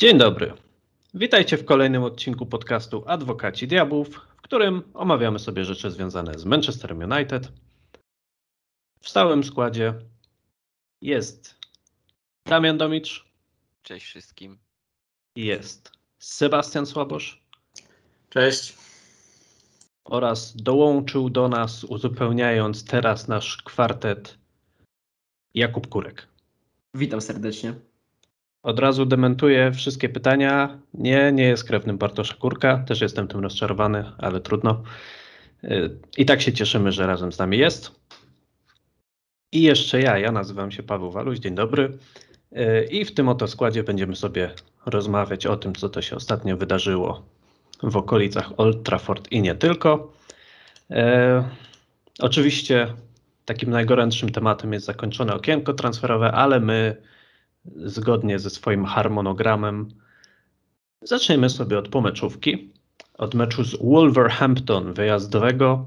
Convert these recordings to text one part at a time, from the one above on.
Dzień dobry. Witajcie w kolejnym odcinku podcastu Adwokaci Diabłów, w którym omawiamy sobie rzeczy związane z Manchesterem United. W stałym składzie jest Damian Domicz. Cześć wszystkim. Jest Sebastian Słabosz. Cześć. Oraz dołączył do nas, uzupełniając teraz nasz kwartet, Jakub Kurek. Witam serdecznie. Od razu dementuję wszystkie pytania. Nie, nie jest krewnym Bartosza Kurka. Też jestem tym rozczarowany, ale trudno. I tak się cieszymy, że razem z nami jest. I jeszcze ja, ja nazywam się Paweł Waluś, dzień dobry. I w tym oto składzie będziemy sobie rozmawiać o tym, co to się ostatnio wydarzyło w okolicach Old Trafford i nie tylko. E, oczywiście takim najgorętszym tematem jest zakończone okienko transferowe, ale my zgodnie ze swoim harmonogramem zaczniemy sobie od pomeczówki. Od meczu z Wolverhampton wyjazdowego,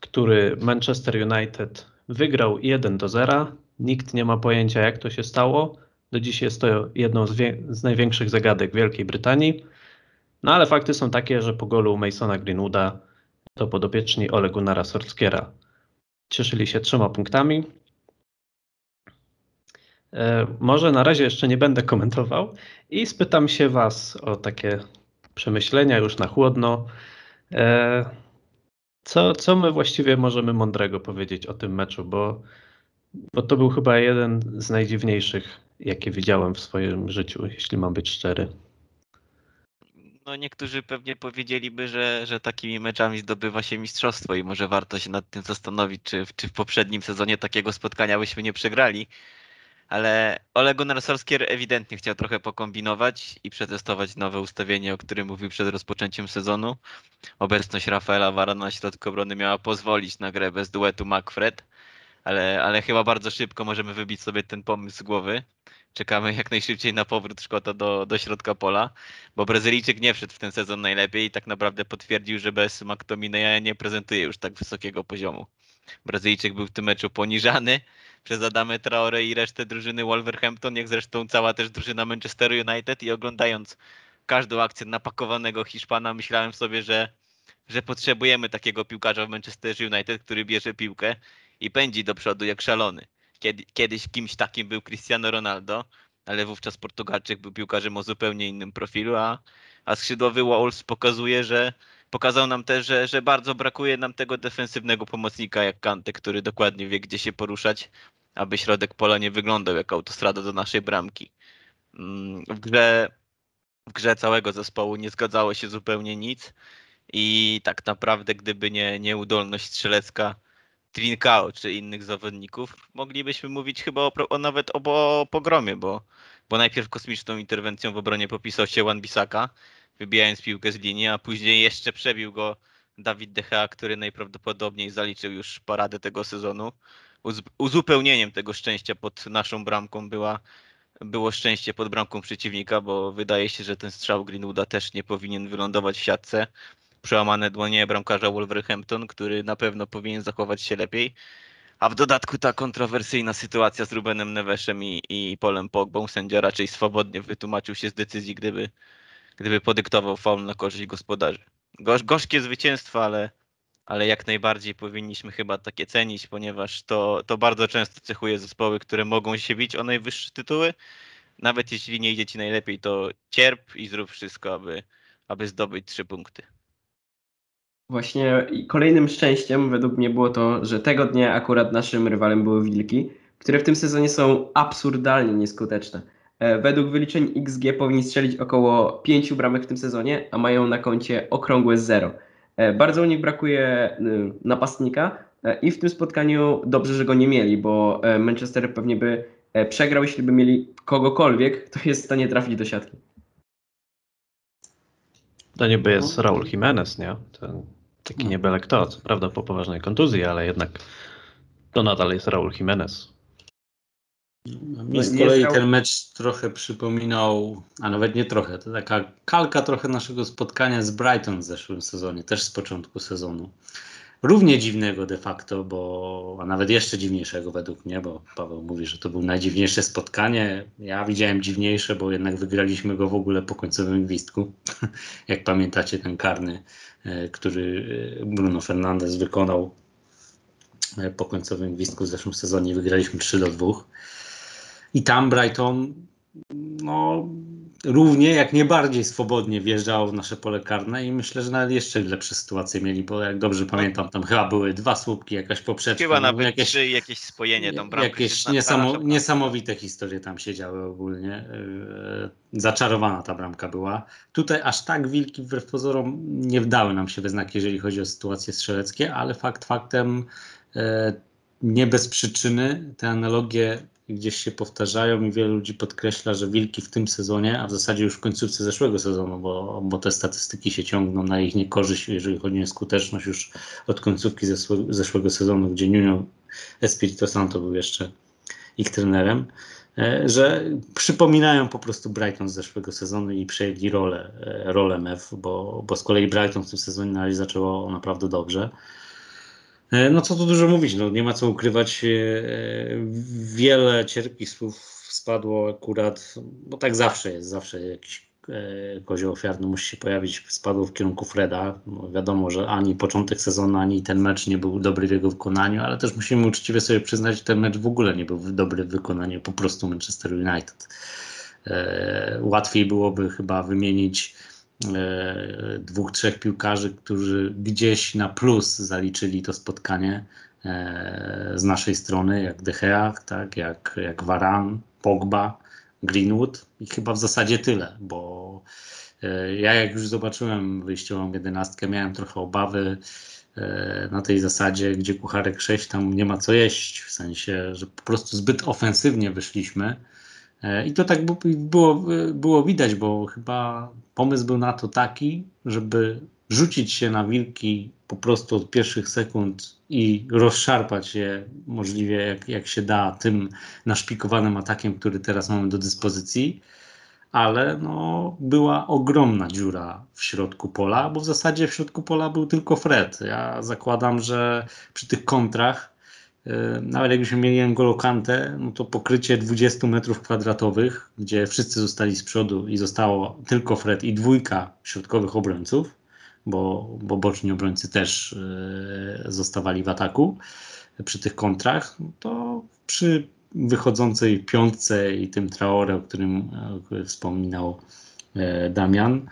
który Manchester United wygrał 1 do 0. Nikt nie ma pojęcia, jak to się stało. Do dziś jest to jedną z, z największych zagadek Wielkiej Brytanii. No ale fakty są takie, że po golu Masona Greenwooda to podopieczni Ole Gunnara Solskjaera cieszyli się trzema punktami. E, może na razie jeszcze nie będę komentował i spytam się Was o takie przemyślenia już na chłodno. E, co, co my właściwie możemy mądrego powiedzieć o tym meczu, bo, bo to był chyba jeden z najdziwniejszych, jakie widziałem w swoim życiu, jeśli mam być szczery. No niektórzy pewnie powiedzieliby, że, że takimi meczami zdobywa się mistrzostwo i może warto się nad tym zastanowić, czy, czy w poprzednim sezonie takiego spotkania byśmy nie przegrali. Ale Ole Gunnar ewidentnie chciał trochę pokombinować i przetestować nowe ustawienie, o którym mówił przed rozpoczęciem sezonu. Obecność Rafaela Varana na środku obrony miała pozwolić na grę bez duetu McFred, ale, ale chyba bardzo szybko możemy wybić sobie ten pomysł z głowy. Czekamy jak najszybciej na powrót Szkota do, do środka pola, bo Brazylijczyk nie wszedł w ten sezon najlepiej i tak naprawdę potwierdził, że bez McTominaya nie prezentuje już tak wysokiego poziomu. Brazylijczyk był w tym meczu poniżany, przez Adamę Traore i resztę drużyny Wolverhampton, jak zresztą cała też drużyna Manchester United i oglądając każdą akcję napakowanego Hiszpana myślałem sobie, że, że potrzebujemy takiego piłkarza w Manchester United, który bierze piłkę i pędzi do przodu jak szalony. Kiedy, kiedyś kimś takim był Cristiano Ronaldo, ale wówczas Portugalczyk był piłkarzem o zupełnie innym profilu, a, a skrzydłowy Wolves pokazuje, że pokazał nam też, że, że bardzo brakuje nam tego defensywnego pomocnika jak Kante, który dokładnie wie, gdzie się poruszać, aby środek pola nie wyglądał jak autostrada do naszej bramki. Mm, w grze, w grze całego zespołu nie zgadzało się zupełnie nic i tak naprawdę gdyby nie nieudolność strzelecka Trincao czy innych zawodników, moglibyśmy mówić chyba o, o nawet o, o pogromie, bo, bo najpierw kosmiczną interwencją w obronie popisał się Wan Bisaka, wybijając piłkę z linii, a później jeszcze przebił go Dawid De Gea, który najprawdopodobniej zaliczył już paradę tego sezonu. Uzupełnieniem tego szczęścia pod naszą bramką była, było szczęście pod bramką przeciwnika, bo wydaje się, że ten strzał Greenwooda też nie powinien wylądować w siatce. Przełamane dłonie bramkarza Wolverhampton, który na pewno powinien zachować się lepiej. A w dodatku ta kontrowersyjna sytuacja z Rubenem Neveszem i, i Polem Pogbą. Sędzia raczej swobodnie wytłumaczył się z decyzji, gdyby, gdyby podyktował faul na korzyść gospodarzy. Gorzkie gorzkie zwycięstwo, ale, ale jak najbardziej powinniśmy chyba takie cenić, ponieważ to, to bardzo często cechuje zespoły, które mogą się bić o najwyższe tytuły. Nawet jeśli nie idzie ci najlepiej, to cierp i zrób wszystko, aby, aby zdobyć trzy punkty. Właśnie kolejnym szczęściem według mnie było to, że tego dnia akurat naszym rywalem były Wilki, które w tym sezonie są absurdalnie nieskuteczne. E, według wyliczeń XG powinni strzelić około 5 bramek w tym sezonie, a mają na koncie okrągłe zero. E, bardzo u nich brakuje y, napastnika e, i w tym spotkaniu dobrze, że go nie mieli, bo Manchester pewnie by przegrał, jeśli by mieli kogokolwiek, kto jest w stanie trafić do siatki. To niby jest Raul Jimenez, nie? Ten taki nie byle kto, co prawda po poważnej kontuzji, ale jednak to nadal jest Raul Jimenez. Mi z kolei ten mecz trochę przypominał, a nawet nie trochę, to taka kalka trochę naszego spotkania z Brighton w zeszłym sezonie, też z początku sezonu. równie dziwnego de facto, bo, a nawet jeszcze dziwniejszego według mnie, bo Paweł mówi, że to było najdziwniejsze spotkanie. Ja widziałem dziwniejsze, bo jednak wygraliśmy go w ogóle po końcowym gwizdku. Jak pamiętacie, ten karny, e, który e, Bruno Fernandes wykonał e, po końcowym gwizdku w zeszłym sezonie, wygraliśmy 3 do 2. I tam Brighton, no, równie, jak nie bardziej swobodnie wjeżdżało w nasze pole karne i myślę, że nawet jeszcze lepsze sytuacje mieli, bo jak dobrze pamiętam, tam chyba były dwa słupki, jakaś poprzeczka. Chyba no, nawet jakieś, trzy, jakieś spojenie tą bramkę. jakieś 16 niesamo, niesamowite historie tam się działy ogólnie. Yy, zaczarowana ta bramka była. Tutaj aż tak wilki wbrew pozorom nie wdały nam się we znak, jeżeli chodzi o sytuacje strzeleckie, ale fakt faktem yy, nie bez przyczyny te analogie gdzieś się powtarzają i wielu ludzi podkreśla, że wilki w tym sezonie, a w zasadzie już w końcówce zeszłego sezonu, bo, bo te statystyki się ciągną na ich niekorzyść, jeżeli chodzi o skuteczność już od końcówki zeszłego, sezonu, gdzie Nuno Espirito Santo był jeszcze ich trenerem, e, że przypominają po prostu Brighton z zeszłego sezonu i przejęli rolę, e, rolę MEF, bo, bo z kolei Brighton w tym sezonie zaczęło naprawdę dobrze. E, no co tu dużo mówić, no nie ma co ukrywać. e, Wiele cierpkich słów spadło akurat, bo tak zawsze jest, zawsze jakiś e, kozioł ofiarny musi się pojawić, spadło w kierunku Freda. No wiadomo, że ani początek sezonu, ani ten mecz nie był dobry w jego wykonaniu, ale też musimy uczciwie sobie przyznać, że ten mecz w ogóle nie był dobry w wykonaniu po prostu Manchester United. Łatwiej byłoby chyba wymienić dwóch, trzech piłkarzy, którzy gdzieś na plus zaliczyli to spotkanie e, z naszej strony, jak De Gea, tak, jak, jak Varan, Pogba, Greenwood i chyba w zasadzie tyle, bo e, ja jak już zobaczyłem wyjściową jedenastkę, miałem trochę obawy e, na tej zasadzie, gdzie kucharek 6 tam nie ma co jeść, w sensie, że po prostu zbyt ofensywnie wyszliśmy. E, I to tak było, było widać, bo chyba pomysł był na to taki, żeby rzucić się na wilki po prostu od pierwszych sekund i rozszarpać je możliwie jak, jak się da tym naszpikowanym atakiem, który teraz mamy do dyspozycji. Ale no, była ogromna dziura w środku pola, bo w zasadzie w środku pola był tylko Fred. Ja zakładam, że przy tych kontrach Nawet jakbyśmy mieli N'Golo Kante, no to pokrycie 20 metrów kwadratowych, gdzie wszyscy zostali z przodu i zostało tylko Fred i dwójka środkowych obrońców, bo, bo boczni obrońcy też yy, zostawali w ataku przy tych kontrach, to przy wychodzącej piątce i tym Traore, o którym e, wspominał e, Damian, e,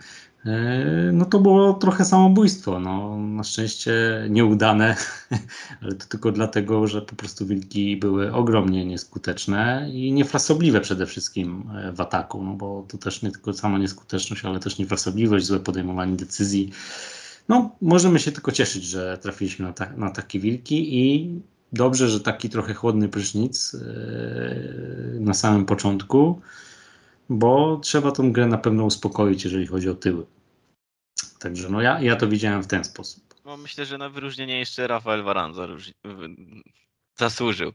no to było trochę samobójstwo. No, na szczęście nieudane, ale to tylko dlatego, że po prostu wilki były ogromnie nieskuteczne i niefrasobliwe przede wszystkim e, w ataku, no bo to też nie tylko sama nieskuteczność, ale też niefrasobliwość, złe podejmowanie decyzji. No, możemy się tylko cieszyć, że trafiliśmy na, ta, na takie wilki i dobrze, że taki trochę chłodny prysznic yy, na samym początku, bo trzeba tą grę na pewno uspokoić, jeżeli chodzi o tyły. Także no ja, ja to widziałem w ten sposób. No, myślę, że na wyróżnienie jeszcze Rafael Varan zasłużył.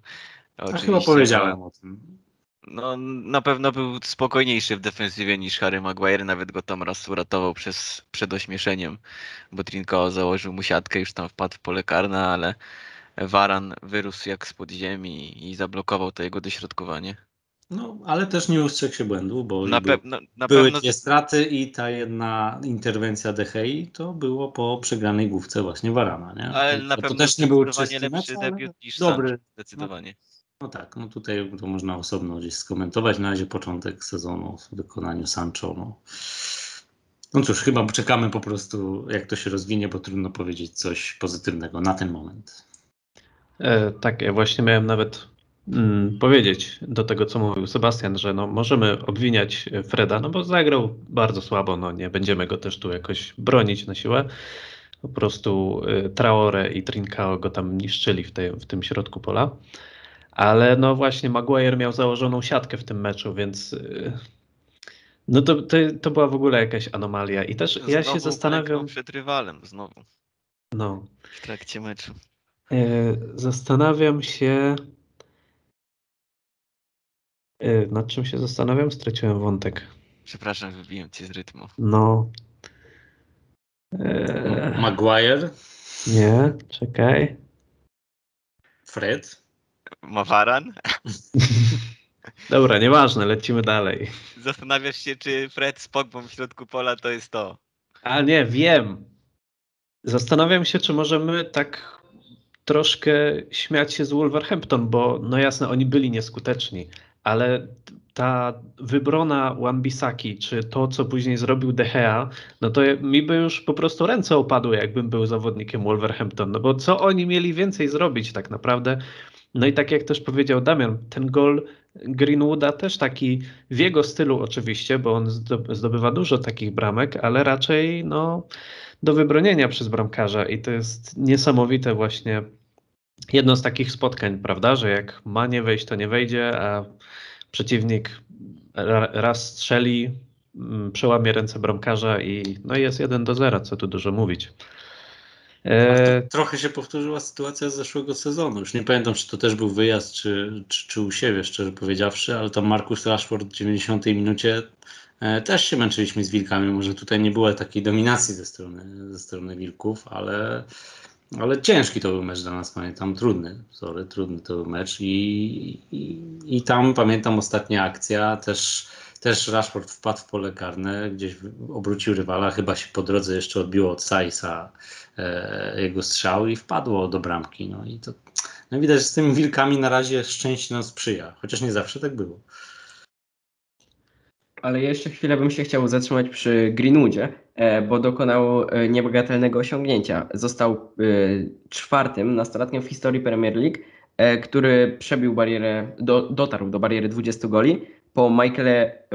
Oczywiście, chyba powiedziałem o tym. No, na pewno był spokojniejszy w defensywie niż Harry Maguire, nawet go tam raz uratował przez, przed ośmieszeniem, bo Trincao założył mu siatkę, już tam wpadł w pole karne, ale Varan wyrósł jak spod ziemi i zablokował to jego dośrodkowanie. No, ale też nie ustrzegł się błędu, bo Na, był, pewno na były pewno dwie straty i ta jedna interwencja Dehei to było po przegranej główce właśnie Varana, nie? ale to, na to pewno też nie był czysty lepszy mecz, debiut niż dobry. Sanchez, zdecydowanie. No tak, no tutaj to można osobno gdzieś skomentować. Na razie początek sezonu w wykonaniu Sancho. No. no cóż, chyba czekamy po prostu, jak to się rozwinie, bo trudno powiedzieć coś pozytywnego na ten moment. E, tak, ja właśnie miałem nawet mm, powiedzieć do tego, co mówił Sebastian, że no, możemy obwiniać Freda, no bo zagrał bardzo słabo, no nie będziemy go też tu jakoś bronić na siłę. Po prostu y, Traore i Trincao go tam niszczyli w, tej, w tym środku pola. Ale no właśnie Maguire miał założoną siatkę w tym meczu, więc y, no to, to, to była w ogóle jakaś anomalia. I też ja Znowu się zastanawiam, przed rywalem, znowu, no, w trakcie meczu. E, Zastanawiam się. E, Nad czym się zastanawiam? Straciłem wątek. Przepraszam, wybiłem cię z rytmu. No. E, Maguire, Nie, czekaj. Fred? Mawaran? Dobra, nieważne, lecimy dalej. Zastanawiasz się, czy Fred z Pogbą w środku pola to jest to. A nie, wiem. Zastanawiam się, czy możemy tak troszkę śmiać się z Wolverhampton, bo no jasne, oni byli nieskuteczni, ale ta wybrona Wan-Bissaki, czy to, co później zrobił De Gea, no to mi by już po prostu ręce opadły, jakbym był zawodnikiem Wolverhampton, no bo co oni mieli więcej zrobić tak naprawdę? No i tak jak też powiedział Damian, ten gol Greenwooda też taki w jego stylu oczywiście, bo on zdobywa dużo takich bramek, ale raczej no, do wybronienia przez bramkarza i to jest niesamowite właśnie jedno z takich spotkań, prawda, że jak ma nie wejść, to nie wejdzie, a przeciwnik raz strzeli, mm, przełamie ręce bramkarza i no jest 1 do 0, co tu dużo mówić. E... Trochę się powtórzyła sytuacja z zeszłego sezonu. Już nie pamiętam, czy to też był wyjazd, czy, czy, czy u siebie, szczerze powiedziawszy, ale tam Markus Rashford w 90 minucie e, też się męczyliśmy z wilkami. Może tutaj nie było takiej dominacji ze strony, ze strony wilków, ale, ale ciężki to był mecz dla nas, pamiętam, trudny, sorry, trudny to był mecz i, i, i tam pamiętam ostatnia akcja też też Rashford wpadł w pole karne, gdzieś obrócił rywala, chyba się po drodze jeszcze odbiło od Saisa e, jego strzał i wpadło do bramki. No i to no widać, że z tymi wilkami na razie szczęście nam sprzyja, chociaż nie zawsze tak było. Ale jeszcze chwilę bym się chciał zatrzymać przy Greenwoodzie, e, bo dokonał e, niebagatelnego osiągnięcia. Został e, czwartym nastolatkiem w historii Premier League, który przebił barierę, do, dotarł do bariery 20 goli po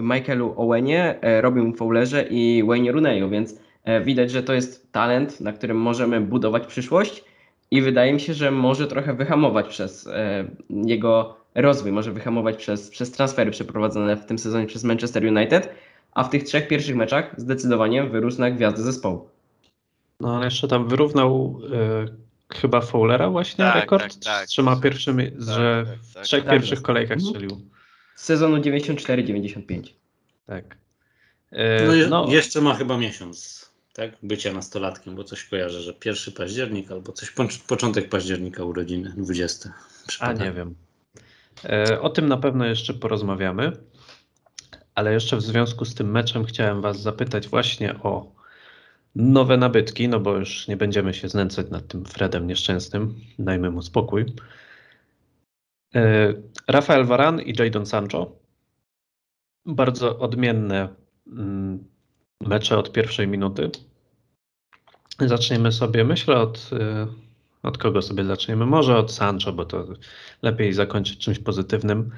Michaelu Owenie, Robin Fowlerze i Wayne Rooneyu, więc widać, że to jest talent, na którym możemy budować przyszłość i wydaje mi się, że może trochę wyhamować przez jego rozwój, może wyhamować przez, przez transfery przeprowadzone w tym sezonie przez Manchester United, a w tych trzech pierwszych meczach zdecydowanie wyrósł na gwiazdę zespołu. No ale jeszcze tam wyrównał y, chyba Fowlera właśnie tak, rekord tak, tak. z trzema pierwszymi, tak, że tak, w tak. trzech pierwszych kolejkach mhm. strzelił. Z sezonu 94-95. Tak. Y, no, je, no, jeszcze ma chyba miesiąc tak, bycia nastolatkiem, bo coś kojarzę, że pierwszy październik albo coś, początek października urodziny, 20. Przypada. A nie wiem. E, o tym na pewno jeszcze porozmawiamy, ale jeszcze w związku z tym meczem chciałem Was zapytać właśnie o nowe nabytki, no bo już nie będziemy się znęcać nad tym Fredem nieszczęsnym, dajmy mu spokój. E, Rafael Varan i Jadon Sancho. Bardzo odmienne mm, mecze od pierwszej minuty. Zaczniemy sobie, myślę, od e, od kogo sobie zaczniemy? Może od Sancho, bo to lepiej zakończyć czymś pozytywnym.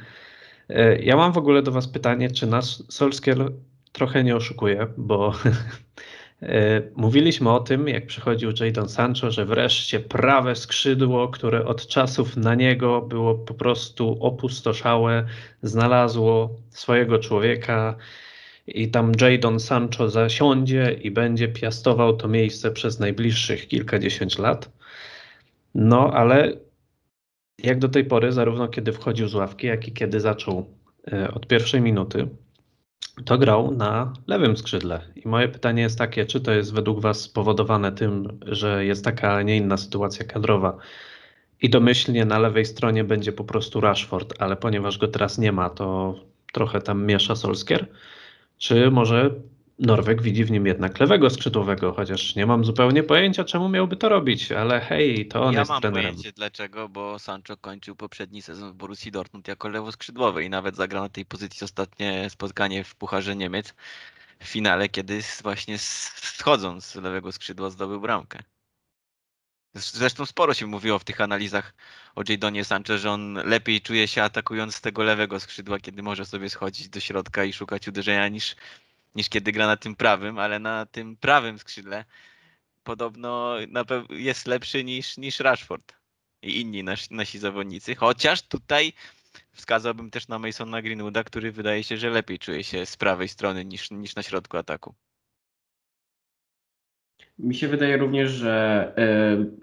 E, ja mam w ogóle do Was pytanie, czy nas Solskier trochę nie oszukuje, bo e, mówiliśmy o tym, jak przychodził Jadon Sancho, że wreszcie prawe skrzydło, które od czasów na niego było po prostu opustoszałe, znalazło swojego człowieka i tam Jadon Sancho zasiądzie i będzie piastował to miejsce przez najbliższych kilkadziesiąt lat. No, ale jak do tej pory, zarówno kiedy wchodził z ławki, jak i kiedy zaczął e, od pierwszej minuty, to grał na lewym skrzydle. I moje pytanie jest takie, czy to jest według Was spowodowane tym, że jest taka, a nie inna sytuacja kadrowa i domyślnie na lewej stronie będzie po prostu Rashford, ale ponieważ go teraz nie ma, to trochę tam miesza Solskier? Czy może Norweg widzi w nim jednak lewego skrzydłowego, chociaż nie mam zupełnie pojęcia, czemu miałby to robić, ale hej, to on ja jest mam trenerem. pojęcie dlaczego, bo Sancho kończył poprzedni sezon w Borussii Dortmund jako lewo skrzydłowy i nawet zagrał na tej pozycji ostatnie spotkanie w Pucharze Niemiec w finale, kiedy właśnie schodząc z lewego skrzydła zdobył bramkę. Zresztą sporo się mówiło w tych analizach o Jadonie Sancho, że on lepiej czuje się atakując z tego lewego skrzydła, kiedy może sobie schodzić do środka i szukać uderzenia niż niż kiedy gra na tym prawym, ale na tym prawym skrzydle podobno jest lepszy niż, niż Rashford i inni nasi, nasi zawodnicy. Chociaż tutaj wskazałbym też na Masona Greenwooda, który wydaje się, że lepiej czuje się z prawej strony niż, niż na środku ataku. Mi się wydaje również, że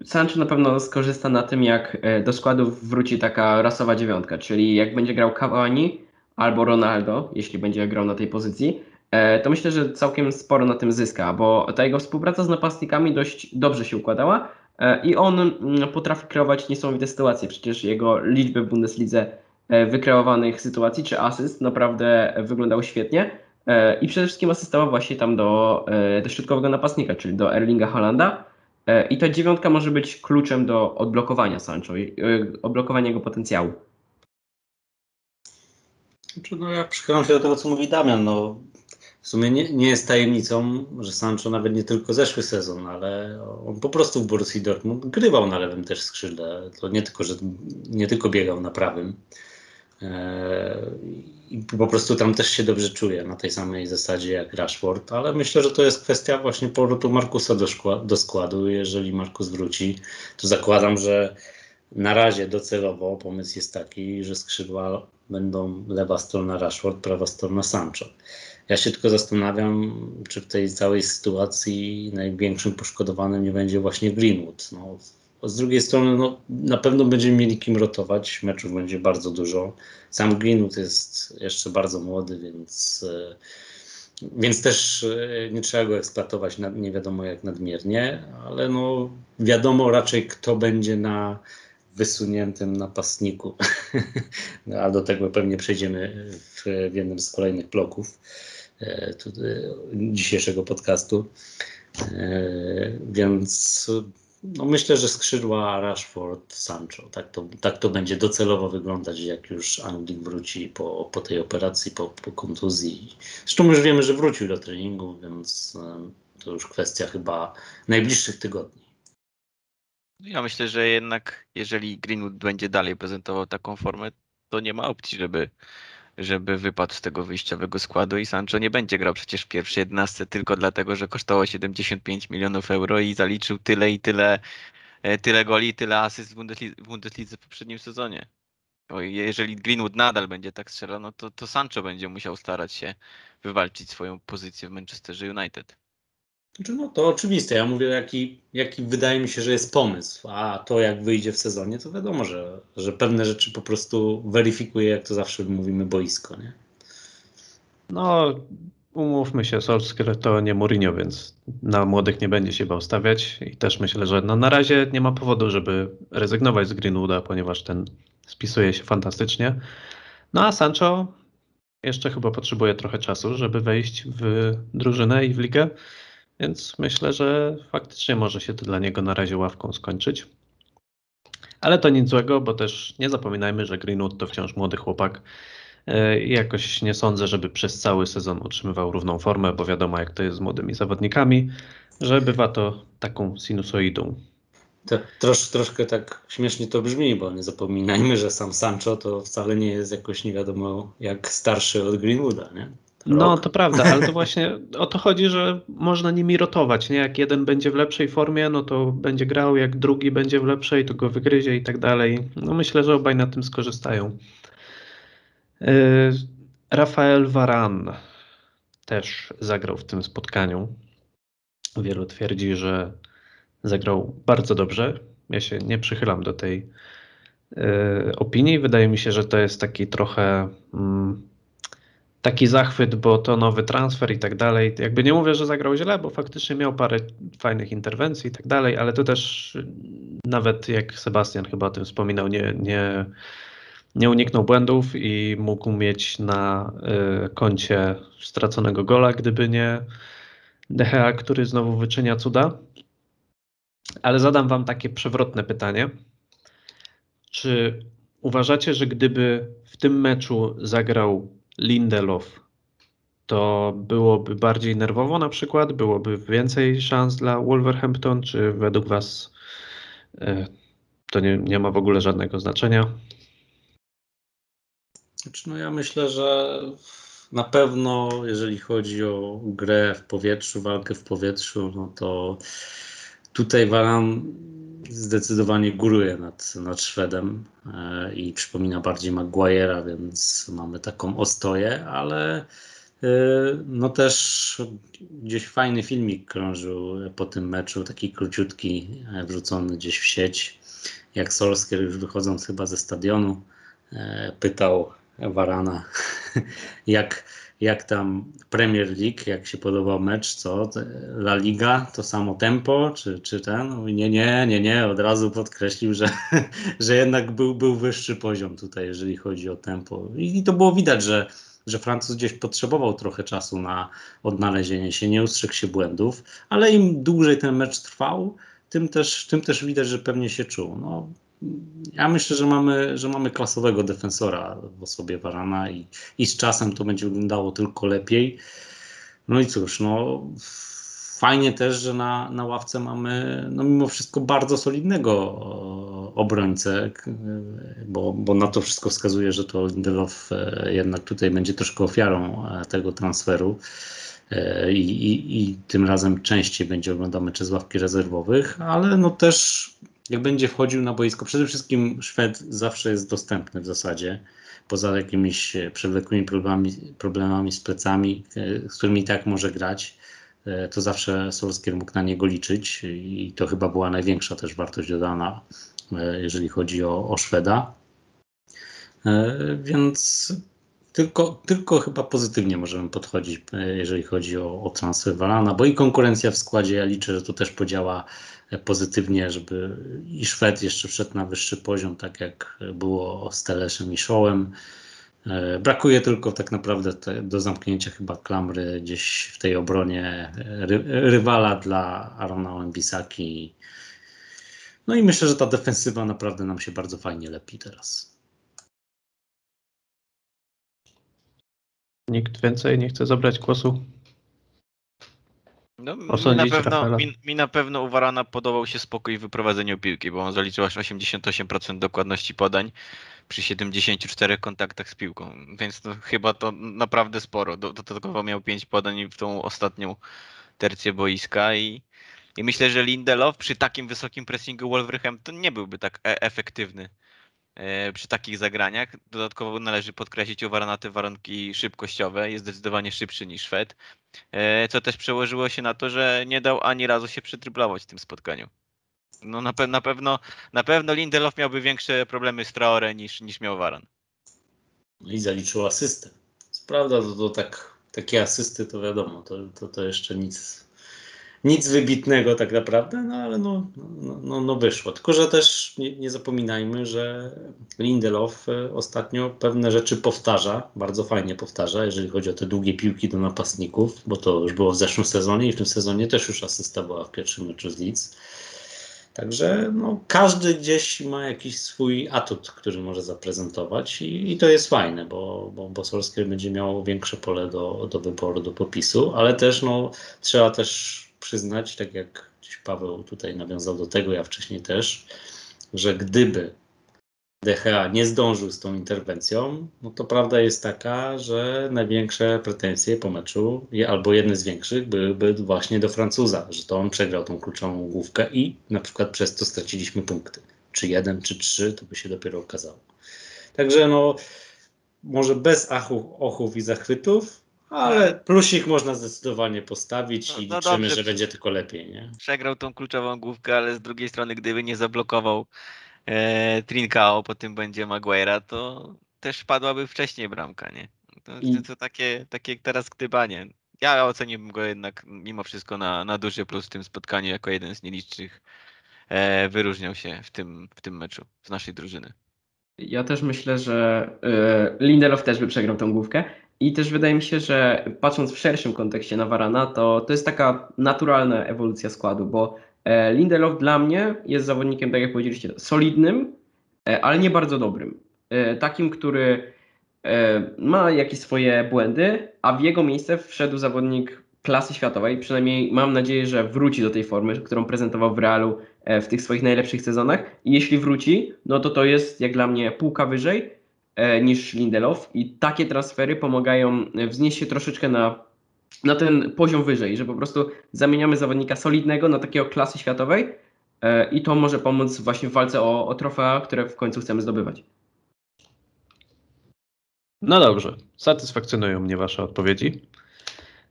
y, Sancho na pewno skorzysta na tym, jak y, do składu wróci taka rasowa dziewiątka, czyli jak będzie grał Cavani albo Ronaldo, jeśli będzie grał na tej pozycji, E, to myślę, że całkiem sporo na tym zyska, bo ta jego współpraca z napastnikami dość dobrze się układała, E, I on mm, potrafi kreować niesamowite sytuacje. Przecież jego liczby w Bundeslidze e, wykreowanych sytuacji czy asyst naprawdę wyglądały świetnie. E, I przede wszystkim asystował właśnie tam do, do środkowego napastnika, czyli do Erlinga Hollanda. I ta dziewiątka może być kluczem do odblokowania Sancho, odblokowania jego potencjału. Znaczy, no ja przychylam się do tego, co mówi Damian. No, w sumie nie, nie jest tajemnicą, że Sancho nawet nie tylko zeszły sezon, ale on po prostu w Borussii Dortmund grywał na lewym też skrzydle. To nie tylko, że nie tylko biegał na prawym. Eee, I po prostu tam też się dobrze czuje na tej samej zasadzie jak Rashford, ale myślę, że to jest kwestia właśnie powrotu Markusa do, do składu. Jeżeli Markus wróci, to zakładam, że na razie docelowo pomysł jest taki, że skrzydła będą lewa strona Rashford, prawa strona Sancho. Ja się tylko zastanawiam, czy w tej całej sytuacji największym poszkodowanym nie będzie właśnie Greenwood. No, z drugiej strony no, na pewno będziemy mieli kim rotować, meczów będzie bardzo dużo. Sam Greenwood jest jeszcze bardzo młody, więc, e, więc też e, nie trzeba go eksploatować nie wiadomo jak nadmiernie, ale no, wiadomo raczej kto będzie na wysuniętym napastniku. no, a do tego pewnie przejdziemy w, w jednym z kolejnych bloków dzisiejszego podcastu. E, więc no myślę, że skrzydła Rashford, Sancho. Tak to, tak to będzie docelowo wyglądać, jak już Anglik wróci po, po tej operacji, po, po kontuzji. Zresztą już wiemy, że wrócił do treningu, więc e, to już kwestia chyba najbliższych tygodni. Ja myślę, że jednak jeżeli Greenwood będzie dalej prezentował taką formę, to nie ma opcji, żeby, żeby wypadł z tego wyjściowego składu i Sancho nie będzie grał przecież w pierwszej 11 tylko dlatego, że kosztowało 75 milionów euro i zaliczył tyle i tyle, e, tyle goli i tyle asyst w Bundeslidze, w Bundeslidze w poprzednim sezonie. Bo jeżeli Greenwood nadal będzie tak strzelał, no to, to Sancho będzie musiał starać się wywalczyć swoją pozycję w Manchesterze United. Znaczy, no to oczywiste. Ja mówię, jaki, jaki wydaje mi się, że jest pomysł. A to, jak wyjdzie w sezonie, to wiadomo, że, że pewne rzeczy po prostu weryfikuje, jak to zawsze mówimy, boisko. Nie? No, umówmy się, Solskjaer to nie Mourinho, więc na młodych nie będzie się bał stawiać i też myślę, że no, na razie nie ma powodu, żeby rezygnować z Greenwooda, ponieważ ten spisuje się fantastycznie. No a Sancho jeszcze chyba potrzebuje trochę czasu, żeby wejść w drużynę i w ligę. Więc myślę, że faktycznie może się to dla niego na razie ławką skończyć. Ale to nic złego, bo też nie zapominajmy, że Greenwood to wciąż młody chłopak. E, jakoś nie sądzę, żeby przez cały sezon utrzymywał równą formę, bo wiadomo, jak to jest z młodymi zawodnikami, że bywa to taką sinusoidą. To, trosz, troszkę tak śmiesznie to brzmi, bo nie zapominajmy, że sam Sancho to wcale nie jest jakoś nie wiadomo jak starszy od Greenwooda, nie? No, to prawda, ale to właśnie o to chodzi, że można nimi rotować, nie? Jak jeden będzie w lepszej formie, no to będzie grał, jak drugi będzie w lepszej, to go wygryzie i tak dalej. No myślę, że obaj na tym skorzystają. Yy, Rafael Varan też zagrał w tym spotkaniu. Wielu twierdzi, że zagrał bardzo dobrze. Ja się nie przychylam do tej yy, opinii. Wydaje mi się, że to jest taki trochę... Mm, taki zachwyt, bo to nowy transfer i tak dalej. Jakby nie mówię, że zagrał źle, bo faktycznie miał parę fajnych interwencji i tak dalej, ale to też nawet jak Sebastian chyba o tym wspominał, nie, nie, nie uniknął błędów i mógł mieć na y, koncie straconego gola, gdyby nie Dehea, który znowu wyczynia cuda. Ale zadam wam takie przewrotne pytanie. Czy uważacie, że gdyby w tym meczu zagrał Lindelof, to byłoby bardziej nerwowo na przykład? Byłoby więcej szans dla Wolverhampton, czy według Was e, to nie, nie ma w ogóle żadnego znaczenia? Znaczy, no ja myślę, że na pewno jeżeli chodzi o grę w powietrzu, walkę w powietrzu, no to tutaj Waran zdecydowanie góruje nad, nad Szwedem e, i przypomina bardziej Maguire'a, więc mamy taką ostoję, ale e, no też gdzieś fajny filmik krążył po tym meczu, taki króciutki, e, wrzucony gdzieś w sieć, jak Solskjaer już wychodząc chyba ze stadionu pytał Warana, jak jak tam Premier League, jak się podobał mecz, co? La Liga, to samo tempo, czy, czy ten? Nie, nie, nie, nie, od razu podkreślił, że, że jednak był, był wyższy poziom tutaj, jeżeli chodzi o tempo. I, i to było widać, że, że Francuz gdzieś potrzebował trochę czasu na odnalezienie się, nie ustrzegł się błędów, ale im dłużej ten mecz trwał, tym też, tym też widać, że pewnie się czuł. No, ja myślę, że mamy, że mamy klasowego defensora w osobie Warana i, i z czasem to będzie wyglądało tylko lepiej. No i cóż, no fajnie też, że na, na ławce mamy no mimo wszystko bardzo solidnego obrońcę, bo, bo na to wszystko wskazuje, że to Lindelof e, jednak tutaj będzie troszkę ofiarą e, tego transferu. E, I, i, i, tym razem częściej będzie oglądał mecze z ławki rezerwowych, ale no też jak będzie wchodził na boisko, przede wszystkim Szwed zawsze jest dostępny w zasadzie, poza jakimiś e, przewlekłymi problemami, problemami z plecami, e, z którymi tak może grać, e, to zawsze Solskier mógł na niego liczyć i to chyba była największa też wartość dodana, jeżeli chodzi o, o Szweda. Więc tylko, tylko chyba pozytywnie możemy podchodzić, jeżeli chodzi o, o transfer Walana, bo i konkurencja w składzie, ja liczę, że to też podziała pozytywnie, żeby i Szwed jeszcze wszedł na wyższy poziom, tak jak było z Teleszem i Shołem. E, brakuje tylko tak naprawdę te, do zamknięcia chyba klamry gdzieś w tej obronie ry, rywala dla Arona Embisaki. No i myślę, że ta defensywa naprawdę nam się bardzo fajnie lepi teraz. Nikt więcej nie chce zabrać głosu? No, mi, na pewno, mi, mi, na pewno u Warana podobał się spokój w wyprowadzeniu piłki, bo on zaliczył aż 88% dokładności podań przy 74 kontaktach z piłką, więc to chyba to naprawdę sporo. Dodatkowo miał 5 podań w tą ostatnią tercję boiska i, i myślę, że Lindelof przy takim wysokim pressingu Wolverhampton nie byłby tak e efektywny przy takich zagraniach. Dodatkowo należy podkreślić u Warana te warunki szybkościowe. Jest zdecydowanie szybszy niż Szwed, e, co też przełożyło się na to, że nie dał ani razu się przytryblować w tym spotkaniu. No na, pe na, pewno, na pewno Lindelof miałby większe problemy z Traore niż, niż miał Waran. I zaliczył asystę. Prawda to, to tak, takie asysty to wiadomo, to, to, to jeszcze nic nic wybitnego tak naprawdę, no ale no, no, no, no wyszło. Tylko, że też nie, nie, zapominajmy, że Lindelof e, ostatnio pewne rzeczy powtarza, bardzo fajnie powtarza, jeżeli chodzi o te długie piłki do napastników, bo to już było w zeszłym sezonie i w tym sezonie też już asysta była w pierwszym meczu z Leeds. Także no, każdy gdzieś ma jakiś swój atut, który może zaprezentować i, i to jest fajne, bo, bo, bo Solskjaer będzie miał większe pole do, do wyboru, do popisu, ale też no, trzeba też przyznać, tak jak Paweł tutaj nawiązał do tego, ja wcześniej też, że gdyby DHA nie zdążył z tą interwencją, no to prawda jest taka, że największe pretensje po meczu, albo jedne z większych, byłyby właśnie do Francuza, że to on przegrał tą kluczową główkę i na przykład przez to straciliśmy punkty. Czy jeden, czy trzy, to by się dopiero okazało. Także no, może bez achów, ochów i zachwytów, ale plusik można zdecydowanie postawić no, i no liczymy, dobrze. że będzie tylko lepiej. Nie? Przegrał tą kluczową główkę, ale z drugiej strony, gdyby nie zablokował e, Trincao, po tym będzie Maguire'a, to też padłaby wcześniej bramka, nie? To, to takie, takie teraz gdybanie. Ja oceniłbym go jednak mimo wszystko na, na duży plus w tym spotkaniu, jako jeden z nielicznych e, wyróżniał się w tym, w tym meczu z naszej drużyny. Ja też myślę, że y, Lindelof też by przegrał tą główkę. I też wydaje mi się, że patrząc w szerszym kontekście na Varana, to to jest taka naturalna ewolucja składu, bo e, Lindelof dla mnie jest zawodnikiem, tak jak powiedzieliście, solidnym, e, ale nie bardzo dobrym. E, takim, który ma jakieś swoje błędy, a w jego miejsce wszedł zawodnik klasy światowej. Przynajmniej mam nadzieję, że wróci do tej formy, którą prezentował w Realu w tych swoich najlepszych sezonach. I jeśli wróci, no to to jest jak dla mnie półka wyżej niż Lindelof i takie transfery pomagają wznieść się troszeczkę na, na ten poziom wyżej, że po prostu zamieniamy zawodnika solidnego na takiego klasy światowej e, i to może pomóc właśnie w walce o, o trofea, które w końcu chcemy zdobywać. No dobrze, satysfakcjonują mnie Wasze odpowiedzi.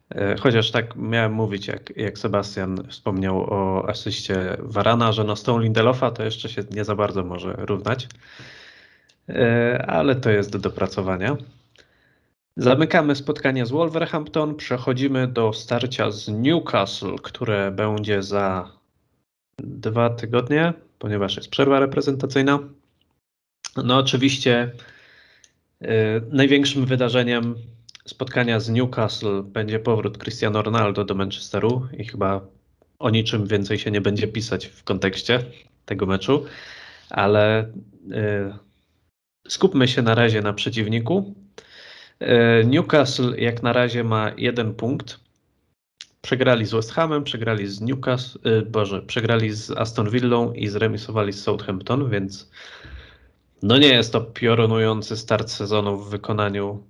E, chociaż tak miałem mówić, jak, jak Sebastian wspomniał o asyście Varana, że no z tą Lindelofa to jeszcze się nie za bardzo może równać. E, ale to jest do dopracowania. Zamykamy spotkanie z Wolverhampton. Przechodzimy do starcia z Newcastle, które będzie za dwa tygodnie, ponieważ jest przerwa reprezentacyjna. No, oczywiście y, największym wydarzeniem spotkania z Newcastle będzie powrót Cristiano Ronaldo do Manchesteru i chyba o niczym więcej się nie będzie pisać w kontekście tego meczu, ale y, skupmy się na razie na przeciwniku. Y, Newcastle jak na razie ma jeden punkt. Przegrali z West Hamem, przegrali z Newcastle, y, Boże, przegrali z Aston Villą i zremisowali z Southampton, więc no nie jest to piorunujący start sezonu w wykonaniu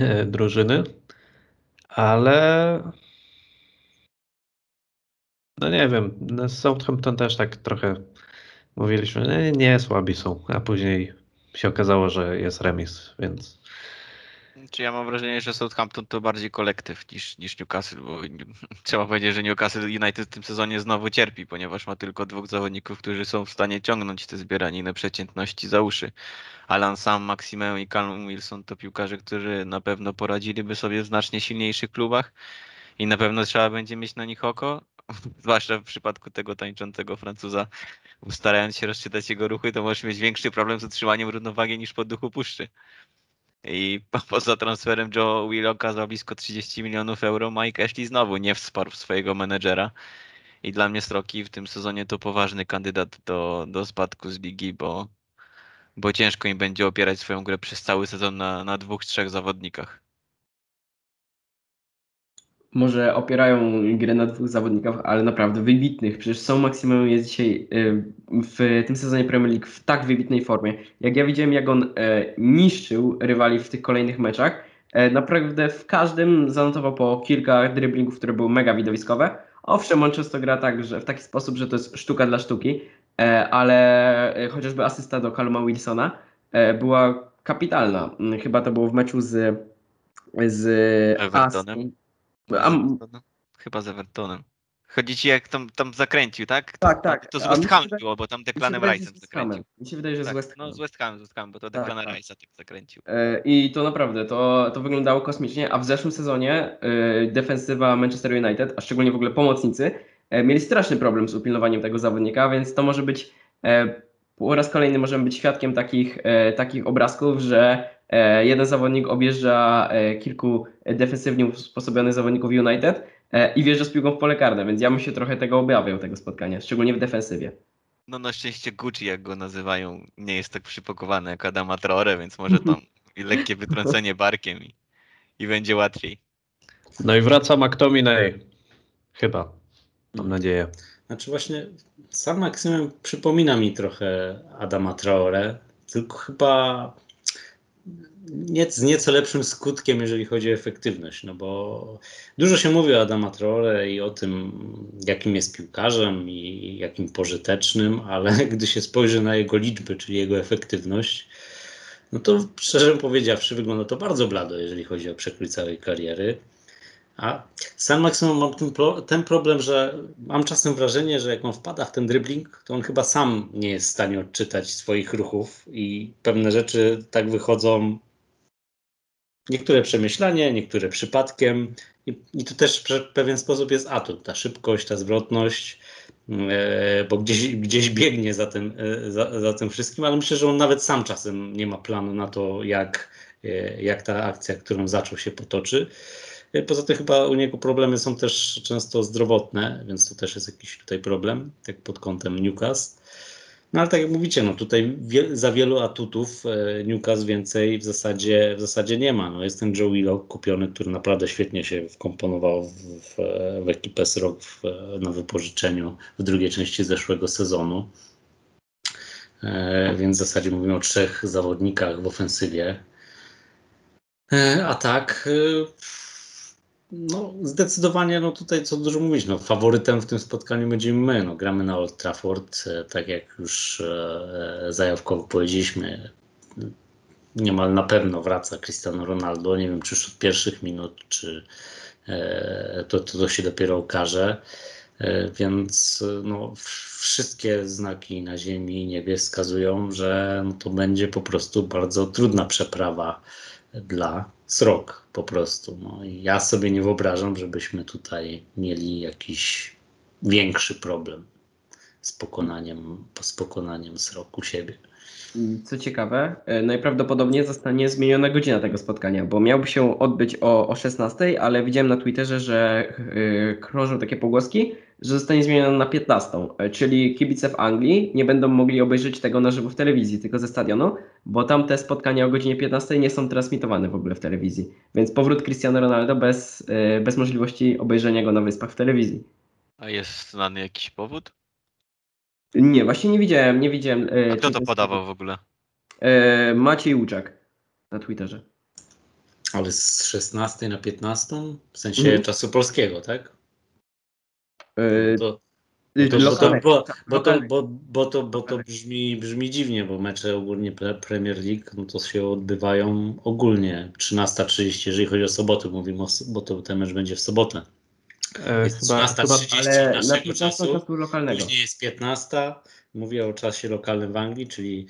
y, drużyny, ale no nie wiem, no Southampton też tak trochę mówiliśmy, nie, słabi są, a później się okazało, że jest remis, więc Czy ja mam wrażenie, że Southampton to bardziej kolektyw niż, niż Newcastle, bo trzeba powiedzieć, że Newcastle United w tym sezonie znowu cierpi, ponieważ ma tylko dwóch zawodników, którzy są w stanie ciągnąć te zbieraniny przeciętności za uszy. Alan Sam, Maximeu i Callum Wilson to piłkarze, którzy na pewno poradziliby sobie w znacznie silniejszych klubach i na pewno trzeba będzie mieć na nich oko, zwłaszcza w przypadku tego tańczącego Francuza. Starając się rozczytać jego ruchy, to możesz mieć większy problem z utrzymaniem równowagi niż po duchu puszczy. I po- poza transferem Joe Willocka za blisko 30 milionów euro, Mike Ashley znowu nie wsparł swojego menedżera. I dla mnie Stroki w tym sezonie to poważny kandydat do, do spadku z ligi, bo, bo ciężko im będzie opierać swoją grę przez cały sezon na, na dwóch, trzech zawodnikach. Może opierają grę na dwóch zawodnikach, ale naprawdę wybitnych. Przecież są Maksimum jest dzisiaj y, w tym sezonie Premier League w tak wybitnej formie. Jak ja widziałem, jak on e, niszczył rywali w tych kolejnych meczach, e, naprawdę w każdym zanotował po kilka driblingów, które były mega widowiskowe. Owszem, on często gra tak, że w taki sposób, że to jest sztuka dla sztuki, e, ale chociażby asysta do Caluma Wilsona była kapitalna. Chyba to było w meczu z z Evertonem. Aston. Z A? Chyba z Evertonem. Chodzi ci jak tam, tam zakręcił, tak? Tak, tak. To z West Ham wydaje- było, bo tam z Rice'em zakręcił. Mi się wydaje, że z Tak, West no Hamem. z West Ham, z West Ham, bo to Tak, Declana tak. Rice'a tak zakręcił. E, I to naprawdę, to, to wyglądało kosmicznie, a w zeszłym sezonie e, defensywa Manchester United, a szczególnie w ogóle pomocnicy, e, mieli straszny problem z upilnowaniem tego zawodnika, więc to może być, po raz kolejny możemy być świadkiem takich, takich obrazków, że jeden zawodnik objeżdża e, kilku defensywnie usposobionych zawodników United e, i wjeżdża z piłką w pole karne, więc ja bym się trochę tego obawiał, tego spotkania, szczególnie w defensywie. No na szczęście Gucci, jak go nazywają, nie jest tak przypakowany jak Adama Traore, więc może tam lekkie wytrącenie barkiem i, i będzie łatwiej. No i wraca McTominay. Chyba. Mam nadzieję. Znaczy właśnie sam Maksymem przypomina mi trochę Adama Traore, tylko chyba nie, z nieco lepszym skutkiem, jeżeli chodzi o efektywność, no bo dużo się mówi o Adama Traore i o tym, jakim jest piłkarzem i jakim pożytecznym, ale gdy się spojrzy na jego liczby, czyli jego efektywność, no to szczerze powiedziawszy wygląda to bardzo blado, jeżeli chodzi o przekrój całej kariery. A sam maksimum mam ten, pro, ten problem, że mam czasem wrażenie, że jak on wpada w ten dribbling, to on chyba sam nie jest w stanie odczytać swoich ruchów i pewne rzeczy tak wychodzą. Niektóre przemyślanie, niektóre przypadkiem. I, i to też w pewien sposób jest atut, ta szybkość, ta zwrotność, e, bo gdzieś, gdzieś biegnie za tym, e, za, za tym wszystkim, ale myślę, że on nawet sam czasem nie ma planu na to, jak, e, jak ta akcja, którą zaczął się potoczy. Poza tym chyba u niego problemy są też często zdrowotne, więc to też jest jakiś tutaj problem, tak pod kątem Newcastle. No ale tak jak mówicie, no tutaj wie, za wielu atutów e, Newcastle więcej w zasadzie, w zasadzie nie ma. No jest ten Joe Willock kupiony, który naprawdę świetnie się wkomponował w, w, w ekipę Srok na wypożyczeniu w drugiej części zeszłego sezonu. E, więc w zasadzie mówimy o trzech zawodnikach w ofensywie. E, a tak... E, no, zdecydowanie, no tutaj co dużo mówić, no faworytem w tym spotkaniu będziemy my, no gramy na Old Trafford, tak jak już e, zajawkowo powiedzieliśmy, niemal na pewno wraca Cristiano Ronaldo, nie wiem czy już od pierwszych minut, czy e, to, to, to się dopiero okaże, e, więc no, wszystkie znaki na ziemi i niebie wskazują, że no, to będzie po prostu bardzo trudna przeprawa dla srok po prostu. No ja sobie nie wyobrażam, żebyśmy tutaj mieli jakiś większy problem z pokonaniem, z pokonaniem sroku siebie. Co ciekawe, e, najprawdopodobniej zostanie zmieniona godzina tego spotkania, bo miałby się odbyć o, o 16, ale widziałem na Twitterze, że yy, krążą takie pogłoski, że zostanie zmieniona na 15, e, czyli kibice w Anglii nie będą mogli obejrzeć tego na żywo w telewizji, tylko ze stadionu, bo tam te spotkania o godzinie 15 nie są transmitowane w ogóle w telewizji. Więc powrót Cristiano Ronaldo bez, yy, bez możliwości obejrzenia go na wyspach w telewizji. A jest znany jakiś powód? Nie, właśnie nie widziałem, nie widziałem. e, A kto to podawał w ogóle? E, Maciej Łuczak na Twitterze. Ale z 16 na 15? W sensie Mhm. czasu polskiego, tak? E, To, bo, to, bo, to, lokalnego, bo, tak, bo, to, lokalnego. bo, bo, to, bo to brzmi, brzmi dziwnie, bo mecze ogólnie pre- Premier League no to się odbywają ogólnie 13.30, jeżeli chodzi o sobotę, mówimy, o, bo to ten mecz będzie w sobotę. E, Jest chyba, chyba 13.30 Ale na naszego 15 czasu. czasu lokalnego. Później jest 15, mówię o czasie lokalnym w Anglii, czyli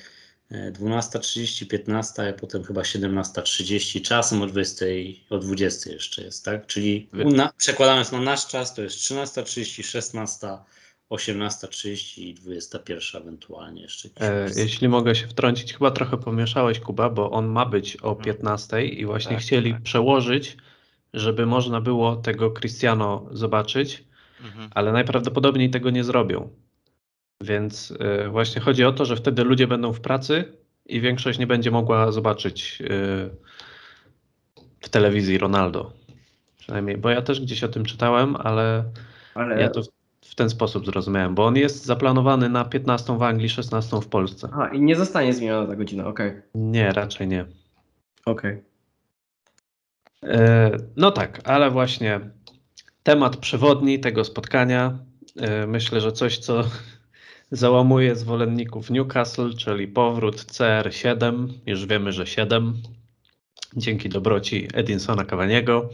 e, 12.30, 15, a potem chyba 17.30, czasem o 20, o 20 jeszcze jest, tak? Czyli na, przekładając na nasz czas, to jest 13.30, 16, 18.30 i 21 ewentualnie jeszcze. E, jeśli mogę się wtrącić, chyba trochę pomieszałeś Kuba, bo on ma być o 15 i właśnie Tak, chcieli tak. przełożyć, żeby można było tego Cristiano zobaczyć, Mhm. ale najprawdopodobniej tego nie zrobią. Więc e, właśnie chodzi o to, że wtedy ludzie będą w pracy i większość nie będzie mogła zobaczyć e, w telewizji Ronaldo. Przynajmniej, bo ja też gdzieś o tym czytałem, ale Ale ja to w- w ten sposób zrozumiałem, bo on jest zaplanowany na 15 w Anglii, 16 w Polsce. Aha, i nie zostanie zmieniona ta godzina, okej. Nie, raczej nie. Okej. E, No tak, ale właśnie temat przewodni tego spotkania. e, Myślę, że coś, co załamuje zwolenników Newcastle, czyli powrót CR7. Już wiemy, że 7. Dzięki dobroci Edinsona Cavaniego.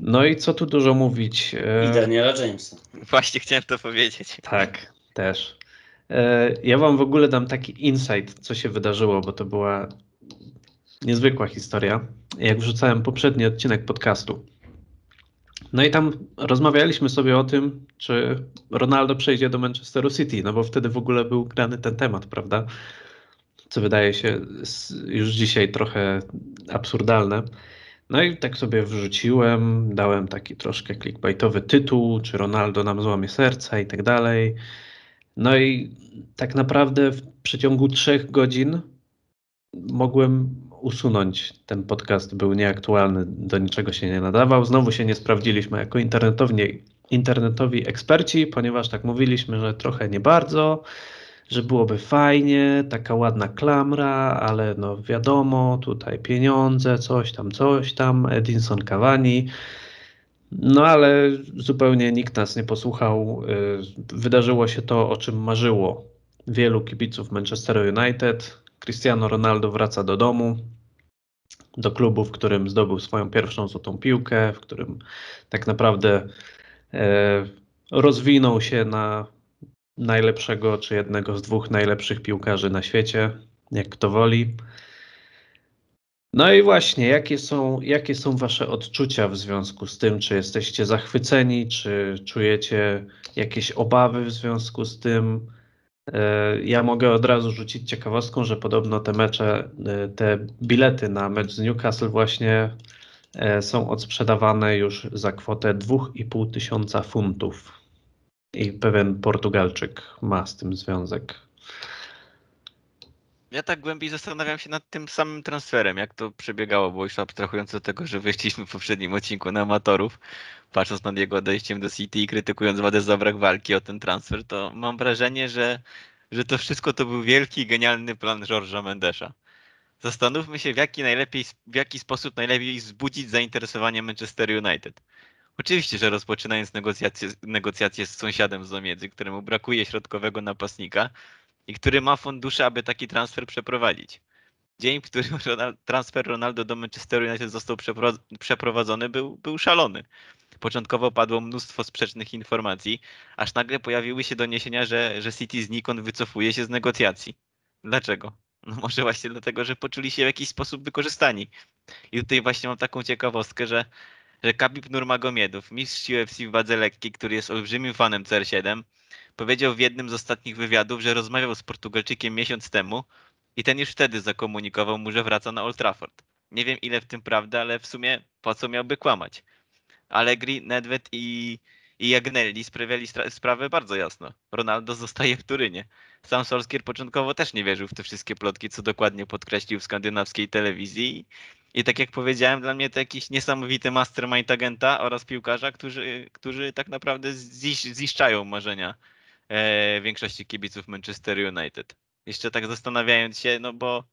No i co tu dużo mówić? e, I Daniela Jamesa. Właśnie chciałem to powiedzieć. Tak, też. E, Ja Wam w ogóle dam taki insight, co się wydarzyło, bo to była niezwykła historia. Jak wrzucałem poprzedni odcinek podcastu. No i tam rozmawialiśmy sobie o tym, czy Ronaldo przejdzie do Manchesteru City, no bo wtedy w ogóle był grany ten temat, prawda? Co wydaje się już dzisiaj trochę absurdalne. No i tak sobie wrzuciłem, dałem taki troszkę clickbaitowy tytuł, czy Ronaldo nam złamie serca i tak dalej. No i tak naprawdę w przeciągu trzech godzin mogłem usunąć ten podcast, był nieaktualny, do niczego się nie nadawał. Znowu się nie sprawdziliśmy jako internetowi, internetowi eksperci, ponieważ tak mówiliśmy, że trochę nie bardzo, że byłoby fajnie, taka ładna klamra, ale no wiadomo, tutaj pieniądze, coś tam, coś tam, Edinson Cavani. No ale zupełnie nikt nas nie posłuchał. Y, Wydarzyło się to, o czym marzyło wielu kibiców Manchester United. Cristiano Ronaldo wraca do domu, do klubu, w którym zdobył swoją pierwszą złotą piłkę, w którym tak naprawdę e, rozwinął się na najlepszego, czy jednego z dwóch najlepszych piłkarzy na świecie, jak kto woli. No i właśnie, jakie są, jakie są Wasze odczucia w związku z tym? Czy jesteście zachwyceni, czy czujecie jakieś obawy w związku z tym? E, Ja mogę od razu rzucić ciekawostką, że podobno te mecze, e, te bilety na mecz z Newcastle właśnie e, są odsprzedawane już za kwotę 2,5 tysiąca funtów. I pewien Portugalczyk ma z tym związek. Ja tak głębiej zastanawiam się nad tym samym transferem, jak to przebiegało, bo już abstrahując od tego, że wyszliśmy w poprzednim odcinku na amatorów, patrząc nad jego odejściem do City i krytykując Wadę za brak walki o ten transfer, to mam wrażenie, że, że to wszystko to był wielki, genialny plan George'a Mendesza. Zastanówmy się, w jaki, najlepiej, w jaki sposób najlepiej wzbudzić zainteresowanie Manchester United. Oczywiście, że rozpoczynając negocjacje, negocjacje z sąsiadem z zamiedzy, któremu brakuje środkowego napastnika, i który ma fundusze, aby taki transfer przeprowadzić. Dzień, w którym transfer Ronaldo do Manchester United został przepro, przeprowadzony, był, był szalony. Początkowo padło mnóstwo sprzecznych informacji, aż nagle pojawiły się doniesienia, że, że City znikąd wycofuje się z negocjacji. Dlaczego? No może właśnie dlatego, że poczuli się w jakiś sposób wykorzystani. I tutaj właśnie mam taką ciekawostkę, że, że Khabib Nurmagomedov, mistrz UFC w wadze lekkiej, który jest olbrzymim fanem CR7, powiedział w jednym z ostatnich wywiadów, że rozmawiał z Portugalczykiem miesiąc temu i ten już wtedy zakomunikował mu, że wraca na Old Trafford. Nie wiem ile w tym prawdy, ale w sumie po co miałby kłamać. Allegri, Nedved i, i Jagnelli sprawiali sprawę bardzo jasno. Ronaldo zostaje w Turynie. Sam Solskier początkowo też nie wierzył w te wszystkie plotki, co dokładnie podkreślił w skandynawskiej telewizji. I tak jak powiedziałem, dla mnie to jakiś niesamowity mastermind agenta oraz piłkarza, którzy, którzy tak naprawdę zisz, ziszczają marzenia e, większości kibiców Manchester United. Jeszcze tak zastanawiając się, no bo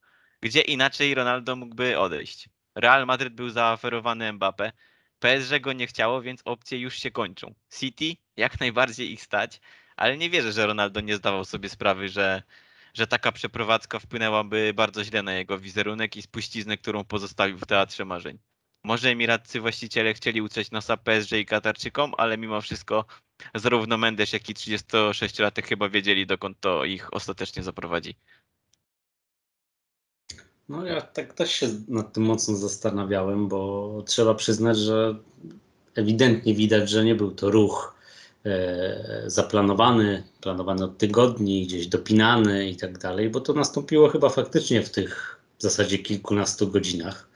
gdzie inaczej Ronaldo mógłby odejść? Real Madryt był zaoferowany Mbappe, PSG go nie chciało, więc opcje już się kończą. City jak najbardziej ich stać, ale nie wierzę, że Ronaldo nie zdawał sobie sprawy, że, że taka przeprowadzka wpłynęłaby bardzo źle na jego wizerunek i spuściznę, którą pozostawił w Teatrze Marzeń. Może emiratcy właściciele chcieli utrzeć nosa PSG i Katarczykom, ale mimo wszystko zarówno Mendes, jak i 36-latek chyba wiedzieli, dokąd to ich ostatecznie zaprowadzi. No ja tak też się nad tym mocno zastanawiałem, bo trzeba przyznać, że ewidentnie widać, że nie był to ruch e, zaplanowany, planowany od tygodni, gdzieś dopinany i tak dalej, bo to nastąpiło chyba faktycznie w tych w zasadzie kilkunastu godzinach.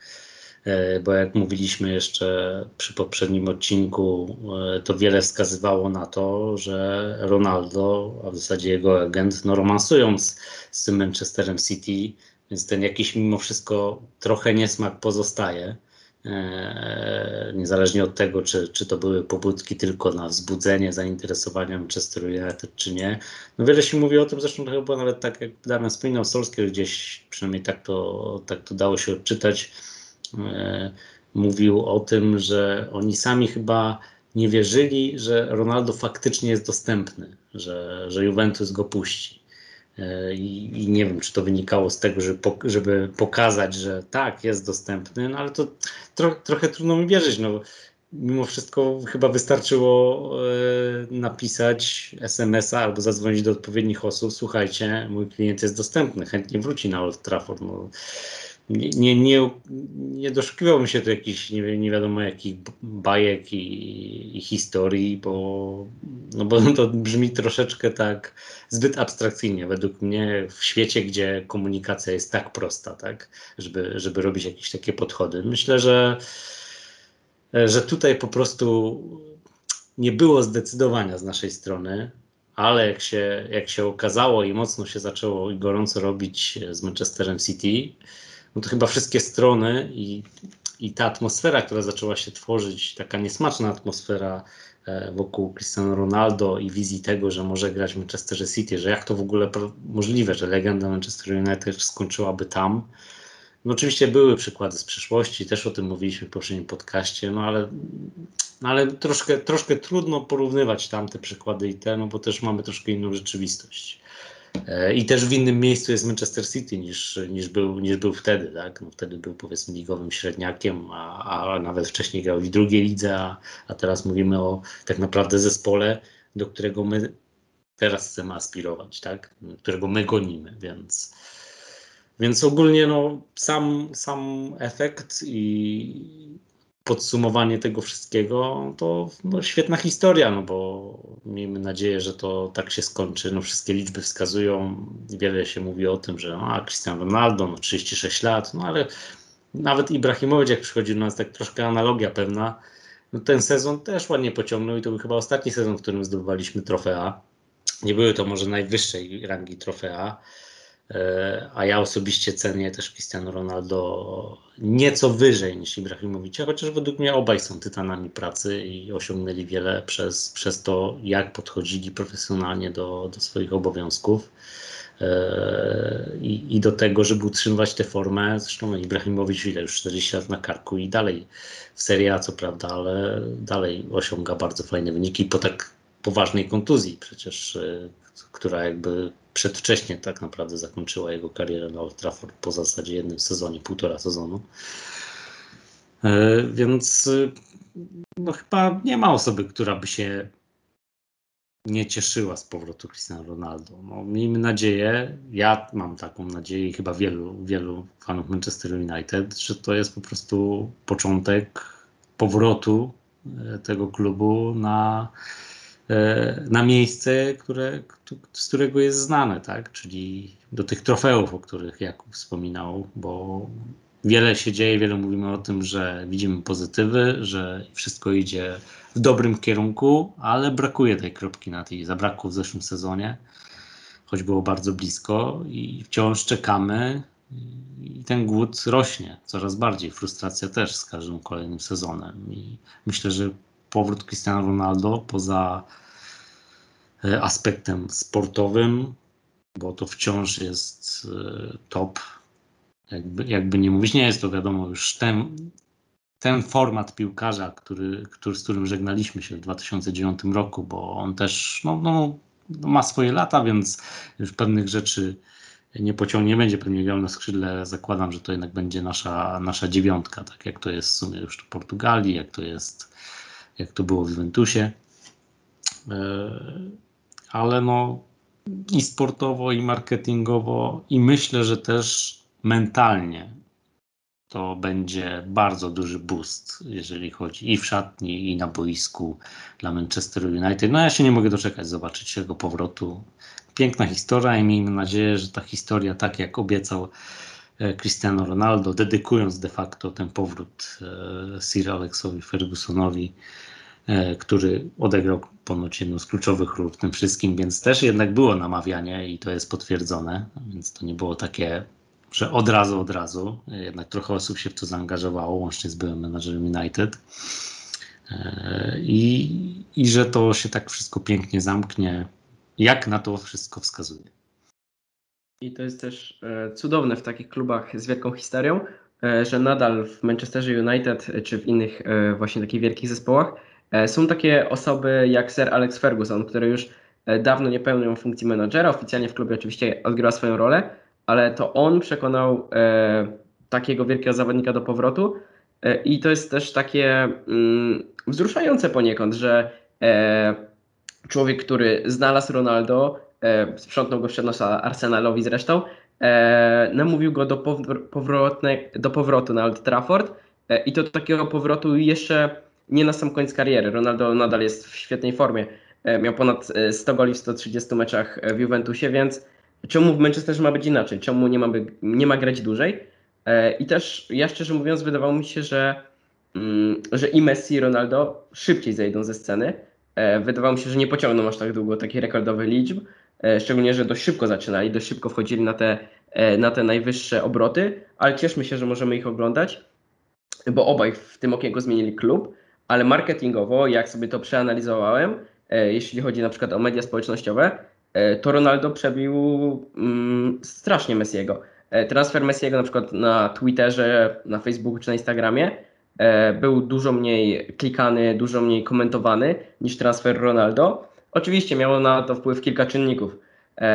E, bo jak mówiliśmy jeszcze przy poprzednim odcinku, e, to wiele wskazywało na to, że Ronaldo, a w zasadzie jego agent, no z, z tym Manchesterem City, więc ten jakiś mimo wszystko trochę niesmak pozostaje. E, niezależnie od tego, czy, czy to były pobudki tylko na wzbudzenie zainteresowania Manchester United, czy nie. No wiele się mówi o tym, zresztą to chyba nawet tak jak Damian wspominał, Solskjaer gdzieś, przynajmniej tak to, tak to dało się odczytać, mówił o tym, że oni sami chyba nie wierzyli, że Ronaldo faktycznie jest dostępny, że, że Juventus go puści. I, I, nie wiem, czy to wynikało z tego, żeby, żeby pokazać, że tak, jest dostępny, no ale to tro, trochę trudno mi wierzyć. No, mimo wszystko chyba wystarczyło e, napisać SMS-a albo zadzwonić do odpowiednich osób. Słuchajcie, mój klient jest dostępny, chętnie wróci na Old Trafford. No, nie, nie, nie, doszukiwałbym się tu jakichś nie, nie wiadomo jakich bajek i, i, historii, bo, no bo to brzmi troszeczkę tak zbyt abstrakcyjnie według mnie w świecie, gdzie komunikacja jest tak prosta, tak, żeby, żeby robić jakieś takie podchody. Myślę, że, że tutaj po prostu nie było zdecydowania z naszej strony, ale jak się, jak się okazało i mocno się zaczęło i gorąco robić z Manchesterem City, no to chyba wszystkie strony i, i ta atmosfera, która zaczęła się tworzyć, taka niesmaczna atmosfera e, wokół Cristiano Ronaldo i wizji tego, że może grać w Manchester City, że jak to w ogóle możliwe, że legenda Manchester United skończyłaby tam. No oczywiście były przykłady z przeszłości, też o tym mówiliśmy w poprzednim podcaście, no ale, no ale troszkę, troszkę trudno porównywać tamte przykłady i te, no bo też mamy troszkę inną rzeczywistość. I też w innym miejscu jest Manchester City niż, niż, był, niż był wtedy. Tak? No wtedy był powiedzmy ligowym średniakiem, a, a nawet wcześniej grał w drugiej lidze, a, a teraz mówimy o tak naprawdę zespole, do którego my teraz chcemy aspirować, tak? którego my gonimy, więc, więc ogólnie no, sam, sam efekt i podsumowanie tego wszystkiego, to no, świetna historia, no bo miejmy nadzieję, że to tak się skończy. No, wszystkie liczby wskazują, wiele się mówi o tym, że a Cristiano Ronaldo, no 36 lat, no ale nawet Ibrahimowicz jak przychodził do nas, tak troszkę analogia pewna, no, ten sezon też ładnie pociągnął i to był chyba ostatni sezon, w którym zdobywaliśmy trofea. Nie były to może najwyższej rangi trofea, a ja osobiście cenię też Cristiano Ronaldo nieco wyżej niż Ibrahimowicza, chociaż według mnie obaj są tytanami pracy i osiągnęli wiele przez, przez to, jak podchodzili profesjonalnie do, do swoich obowiązków e, i, i do tego, żeby utrzymywać tę formę. Zresztą Ibrahimowicz ile już 40 lat na karku i dalej w Serie A co prawda, ale dalej osiąga bardzo fajne wyniki po tak poważnej kontuzji przecież, e, która jakby przedwcześnie tak naprawdę zakończyła jego karierę na Old Trafford po zasadzie jednym sezonie, półtora sezonu. E, więc no chyba nie ma osoby, która by się nie cieszyła z powrotu Cristiano Ronaldo. No, miejmy nadzieję, ja mam taką nadzieję i chyba wielu, wielu fanów Manchester United, że to jest po prostu początek powrotu e, tego klubu na, e, na miejsce, które, z którego jest znane, tak? czyli do tych trofeów, o których Jakub wspominał, bo wiele się dzieje, wiele mówimy o tym, że widzimy pozytywy, że wszystko idzie w dobrym kierunku, ale brakuje tej kropki na tej. Zabrakło w zeszłym sezonie, choć było bardzo blisko i wciąż czekamy. I ten głód rośnie coraz bardziej. Frustracja też z każdym kolejnym sezonem. I myślę, że powrót Cristiano Ronaldo poza e, aspektem sportowym, bo to wciąż jest e, top jakby, jakby nie mówić, nie jest to wiadomo już ten, ten format piłkarza, który, który, z którym żegnaliśmy się w 2009 roku, bo on też no, no, ma swoje lata, więc już pewnych rzeczy nie pociągnie, nie będzie pewnie miał na skrzydle. Zakładam, że to jednak będzie nasza, nasza dziewiątka, tak jak to jest w sumie już w Portugalii, jak to jest, jak to było w Juventusie. E, ale no i sportowo, i marketingowo, i myślę, że też mentalnie to będzie bardzo duży boost, jeżeli chodzi i w szatni, i na boisku dla Manchester United. No ja się nie mogę doczekać zobaczyć jego powrotu. Piękna historia i miejmy nadzieję, że ta historia, tak jak obiecał Cristiano Ronaldo, dedykując de facto ten powrót e, Sir Alexowi Fergusonowi, e, który odegrał ponoć jedną z kluczowych ról w tym wszystkim, więc też jednak było namawianie i to jest potwierdzone, więc to nie było takie że od razu, od razu. Jednak trochę osób się w to zaangażowało, łącznie z byłym menadżerem United. E, I, I że to się tak wszystko pięknie zamknie, jak na to wszystko wskazuje. I to jest też e, cudowne w takich klubach z wielką historią, e, że nadal w Manchesterze United czy w innych właśnie takich wielkich zespołach są takie osoby jak Sir Alex Ferguson, które już dawno nie pełnią funkcji menadżera, oficjalnie w klubie oczywiście odgrywa swoją rolę, ale to on przekonał e, takiego wielkiego zawodnika do powrotu. E, I to jest też takie mm, wzruszające poniekąd, że e, człowiek, który znalazł Ronaldo, e, sprzątnął go przed nosa Arsenalowi zresztą, e, namówił go do, powrotne, do powrotu na Old Trafford. E, I to takiego powrotu jeszcze nie na sam koniec kariery. Ronaldo nadal jest w świetnej formie. E, miał ponad 100 goli w 130 meczach w Juventusie, więc czemu w Manchesterze ma być inaczej, czemu nie ma, by, nie ma grać dłużej. E, I też ja szczerze mówiąc wydawało mi się, że, mm, że i Messi i Ronaldo szybciej zejdą ze sceny. E, wydawało mi się, że nie pociągną aż tak długo takich rekordowych liczb, e, szczególnie, że dość szybko zaczynali, dość szybko wchodzili na te, na te najwyższe obroty, ale cieszmy się, że możemy ich oglądać, bo obaj w tym okienku zmienili klub, ale marketingowo, jak sobie to przeanalizowałem, jeśli chodzi na przykład o media społecznościowe, E, to Ronaldo przebił mm, strasznie Messiego. E, transfer Messiego na przykład na Twitterze, na Facebooku czy na Instagramie e, był dużo mniej klikany, dużo mniej komentowany niż transfer Ronaldo. Oczywiście miało na to wpływ kilka czynników.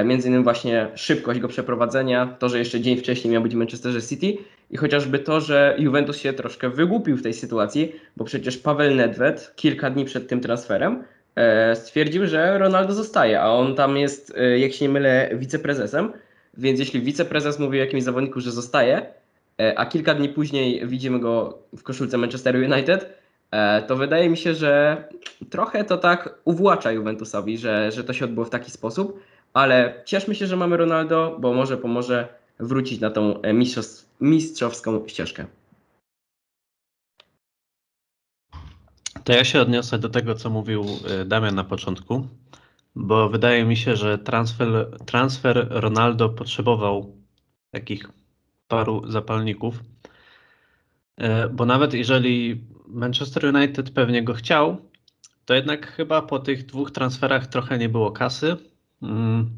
Między innymi właśnie szybkość go przeprowadzenia, to, że jeszcze dzień wcześniej miał być w Manchesterze City i chociażby to, że Juventus się troszkę wygłupił w tej sytuacji, bo przecież Paweł Nedved kilka dni przed tym transferem E, stwierdził, że Ronaldo zostaje, a on tam jest, e, jak się nie mylę, wiceprezesem. Więc jeśli wiceprezes mówi o jakimś zawodniku, że zostaje, e, a kilka dni później widzimy go w koszulce Manchester United, to wydaje mi się, że trochę to tak uwłacza Juventusowi, że, że to się odbyło w taki sposób, ale cieszmy się, że mamy Ronaldo, bo może pomoże wrócić na tą mistrzowską ścieżkę. To ja się odniosę do tego, co mówił y, Damian na początku, bo wydaje mi się, że transfer, transfer Ronaldo potrzebował takich paru zapalników, bo nawet jeżeli Manchester United pewnie go chciał, to jednak chyba po tych dwóch transferach trochę nie było kasy. Mm,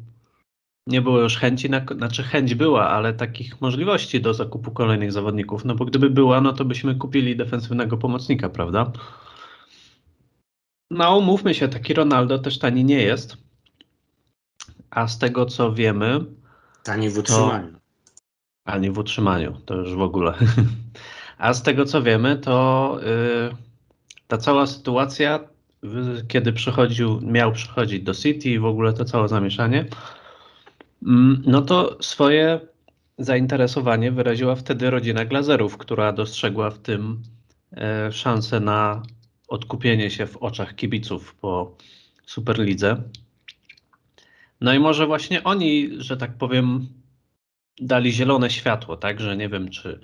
nie było już chęci, na, znaczy chęć była, ale takich możliwości do zakupu kolejnych zawodników. No bo gdyby była, no to byśmy kupili defensywnego pomocnika, prawda? No, umówmy się, taki Ronaldo też tani nie jest. A z tego co wiemy. Tani w utrzymaniu. To, ani w utrzymaniu, to już w ogóle. A z tego co wiemy, to yy, ta cała sytuacja kiedy przychodził, miał przychodzić do City i w ogóle to całe zamieszanie, mm, no to swoje zainteresowanie wyraziła wtedy rodzina Glazerów, która dostrzegła w tym e, szansę na odkupienie się w oczach kibiców po Superlidze. No i może właśnie oni, że tak powiem, dali zielone światło, tak, że nie wiem, czy,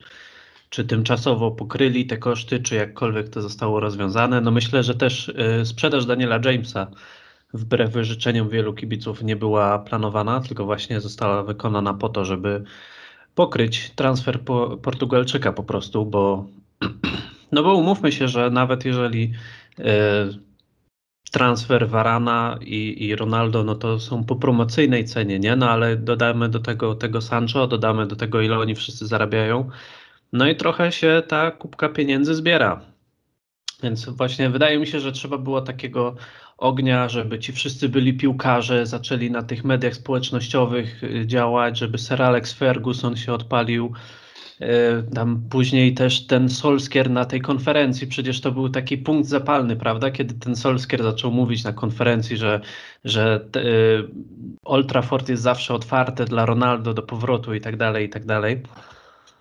czy tymczasowo pokryli te koszty, czy jakkolwiek to zostało rozwiązane. No myślę, że też y, sprzedaż Daniela Jamesa wbrew życzeniom wielu kibiców nie była planowana, tylko właśnie została wykonana po to, żeby pokryć transfer po, Portugalczyka po prostu, bo no bo umówmy się, że nawet jeżeli y, transfer Varana i, i Ronaldo, no to są po promocyjnej cenie, nie? No ale dodamy do tego tego Sancho, dodamy do tego ile oni wszyscy zarabiają. No i trochę się ta kubka pieniędzy zbiera. Więc właśnie wydaje mi się, że trzeba było takiego ognia, żeby ci wszyscy byli piłkarze, zaczęli na tych mediach społecznościowych y, działać, żeby Sir Alex Ferguson się odpalił. Y, Tam później też ten Solskier na tej konferencji, przecież to był taki punkt zapalny, prawda? Kiedy ten Solskier zaczął mówić na konferencji, że, że te, y, Old Trafford jest zawsze otwarte dla Ronaldo do powrotu i tak dalej, i tak dalej.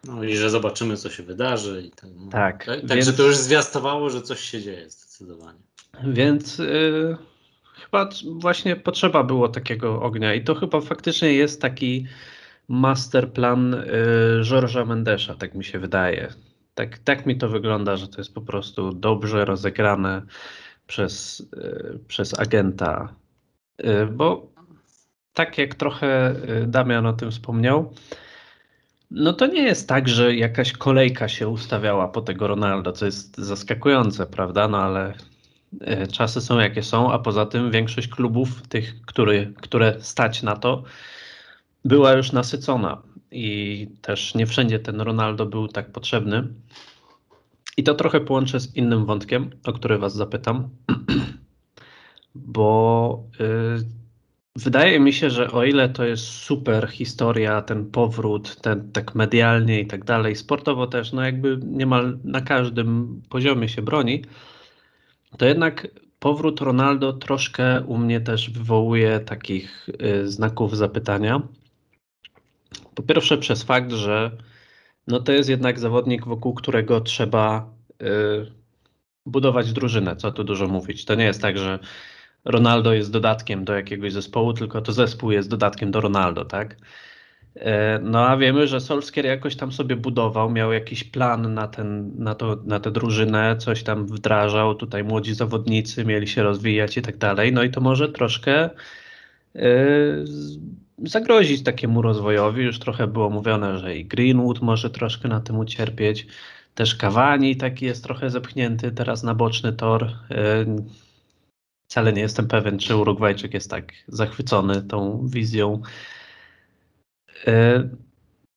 No i że zobaczymy, co się wydarzy. I tak, no. Tak, Tak, więc- Także to już zwiastowało, że coś się dzieje zdecydowanie. Więc y, chyba właśnie potrzeba było takiego ognia i to chyba faktycznie jest taki masterplan y, Georgesa Mendesza, tak mi się wydaje. Tak, tak mi to wygląda, że to jest po prostu dobrze rozegrane przez, y, przez agenta, y, bo tak jak trochę Damian o tym wspomniał, no to nie jest tak, że jakaś kolejka się ustawiała po tego Ronaldo, co jest zaskakujące, prawda? No ale e, czasy są jakie są, a poza tym większość klubów, tych, który, które stać na to, była już nasycona i też nie wszędzie ten Ronaldo był tak potrzebny. I to trochę połączę z innym wątkiem, o który Was zapytam, bo y, Wydaje mi się, że o ile to jest super historia, ten powrót, ten tak medialnie i tak dalej, sportowo też, no jakby niemal na każdym poziomie się broni, to jednak powrót Ronaldo troszkę u mnie też wywołuje takich y, znaków zapytania. Po pierwsze przez fakt, że no to jest jednak zawodnik, wokół którego trzeba y, budować drużynę, co tu dużo mówić. To nie jest tak, że Ronaldo jest dodatkiem do jakiegoś zespołu, tylko to zespół jest dodatkiem do Ronaldo, tak? E, No a wiemy, że Solskjaer jakoś tam sobie budował, miał jakiś plan na, ten, na, to, na tę drużynę, coś tam wdrażał, tutaj młodzi zawodnicy mieli się rozwijać i tak dalej, no i to może troszkę z- zagrozić takiemu rozwojowi. Już trochę było mówione, że i Greenwood może troszkę na tym ucierpieć. Też Cavani taki jest trochę zepchnięty teraz na boczny tor. E, Wcale nie jestem pewien, czy Urugwajczyk jest tak zachwycony tą wizją. E,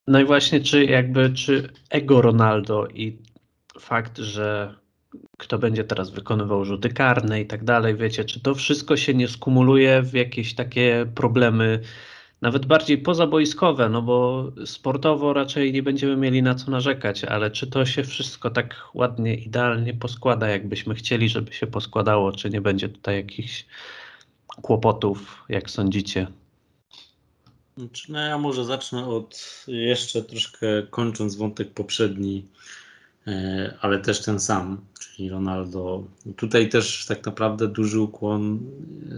No i właśnie, czy jakby, czy ego Ronaldo i fakt, że kto będzie teraz wykonywał rzuty karne i tak dalej, wiecie, czy to wszystko się nie skumuluje w jakieś takie problemy, nawet bardziej pozaboiskowe, no bo sportowo raczej nie będziemy mieli na co narzekać, ale czy to się wszystko tak ładnie, idealnie poskłada, jakbyśmy chcieli, żeby się poskładało, czy nie będzie tutaj jakichś kłopotów, jak sądzicie? Znaczy, No ja może zacznę od jeszcze troszkę kończąc wątek poprzedni, ale też ten sam, czyli Ronaldo. Tutaj też tak naprawdę duży ukłon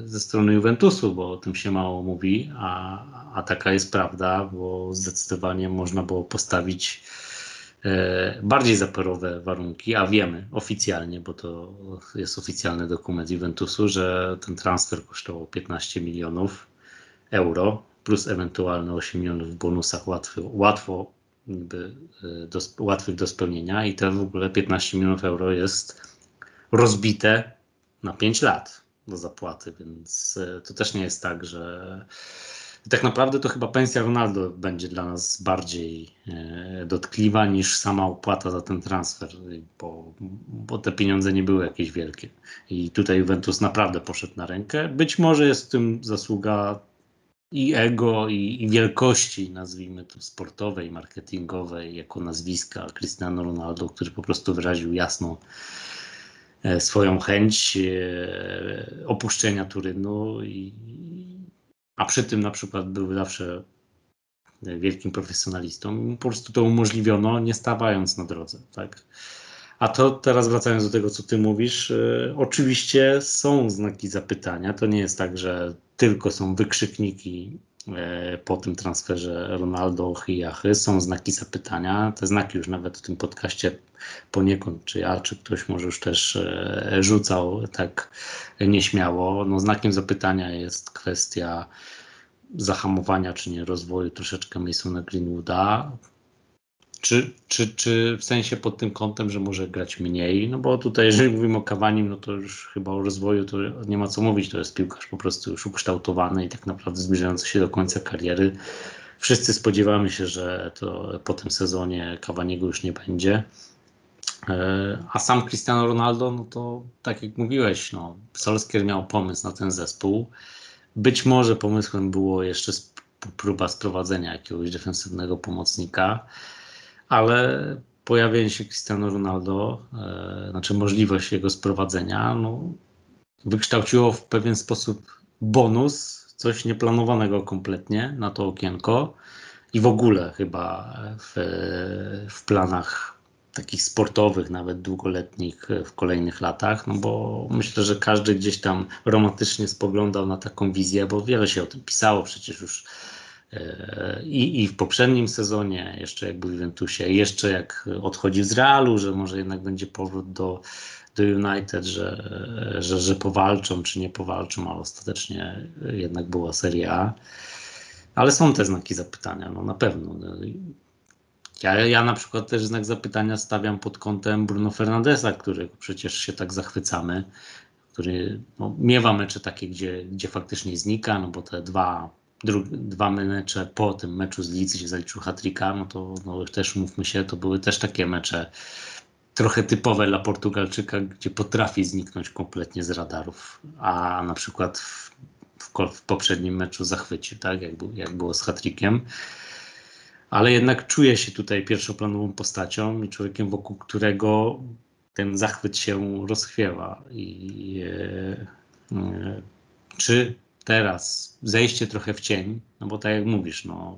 ze strony Juventusu, bo o tym się mało mówi, a, a taka jest prawda, bo zdecydowanie można było postawić e, bardziej zaperowe warunki, a wiemy oficjalnie, bo to jest oficjalny dokument Juventusu, że ten transfer kosztował 15 milionów euro plus ewentualne 8 milionów w bonusach łatwo y, do, sp- łatwych do spełnienia i te w ogóle 15 milionów euro jest rozbite na 5 lat do zapłaty, więc y, to też nie jest tak, że tak naprawdę to chyba pensja Ronaldo będzie dla nas bardziej e, dotkliwa niż sama opłata za ten transfer, bo, bo te pieniądze nie były jakieś wielkie. I tutaj Juventus naprawdę poszedł na rękę. Być może jest w tym zasługa i ego, i, i wielkości, nazwijmy to sportowej, marketingowej, jako nazwiska Cristiano Ronaldo, który po prostu wyraził jasno e, swoją chęć e, opuszczenia Turynu, i, a przy tym na przykład był zawsze wielkim profesjonalistą. Po prostu to umożliwiono, nie stawając na drodze. Tak? A to teraz wracając do tego, co ty mówisz, oczywiście są znaki zapytania. To nie jest tak, że tylko są wykrzykniki y, po tym transferze Ronaldo, Hiachy. Są znaki zapytania. Te znaki już nawet w tym podcaście poniekąd, czy ja, czy ktoś może już też y, rzucał tak nieśmiało. No, znakiem zapytania jest kwestia zahamowania, czy nie rozwoju troszeczkę Masona Greenwooda. Czy, czy, czy w sensie pod tym kątem, że może grać mniej? No bo tutaj, jeżeli mówimy o Kawanim, no to już chyba o rozwoju to nie ma co mówić. To jest piłkarz po prostu już ukształtowany i tak naprawdę zbliżający się do końca kariery. Wszyscy spodziewamy się, że to po tym sezonie Kawaniego już nie będzie. E, a sam Cristiano Ronaldo, no to tak jak mówiłeś, no, Solskjaer miał pomysł na ten zespół. Być może pomysłem było jeszcze próba sprowadzenia jakiegoś defensywnego pomocnika, ale pojawienie się Cristiano Ronaldo, e, znaczy możliwość jego sprowadzenia, no, wykształciło w pewien sposób bonus, coś nieplanowanego kompletnie na to okienko i w ogóle chyba w, w planach takich sportowych, nawet długoletnich w kolejnych latach, no bo myślę, że każdy gdzieś tam romantycznie spoglądał na taką wizję, bo wiele się o tym pisało przecież już i, i w poprzednim sezonie, jeszcze jak był w Juventusie, jeszcze jak odchodzi z Realu, że może jednak będzie powrót do, do United, że, że, że powalczą czy nie powalczą, ale ostatecznie jednak była Serie A. Ale są te znaki zapytania, no na pewno. Ja, ja na przykład też znak zapytania stawiam pod kątem Bruno Fernandesa, którego przecież się tak zachwycamy, który no, miewa mecze takie, gdzie, gdzie faktycznie znika, no bo te dwa, dwa mecze po tym meczu z Leeds, gdzie zaliczył hat no to no, też mówmy się, to były też takie mecze trochę typowe dla Portugalczyka, gdzie potrafi zniknąć kompletnie z radarów, a na przykład w, w, w poprzednim meczu zachwycił, tak, jak, był, jak było z hat ale jednak czuję się tutaj pierwszoplanową postacią i człowiekiem, wokół którego ten zachwyt się rozchwiewa. I e, e, czy teraz zejście trochę w cień, no bo tak jak mówisz, no,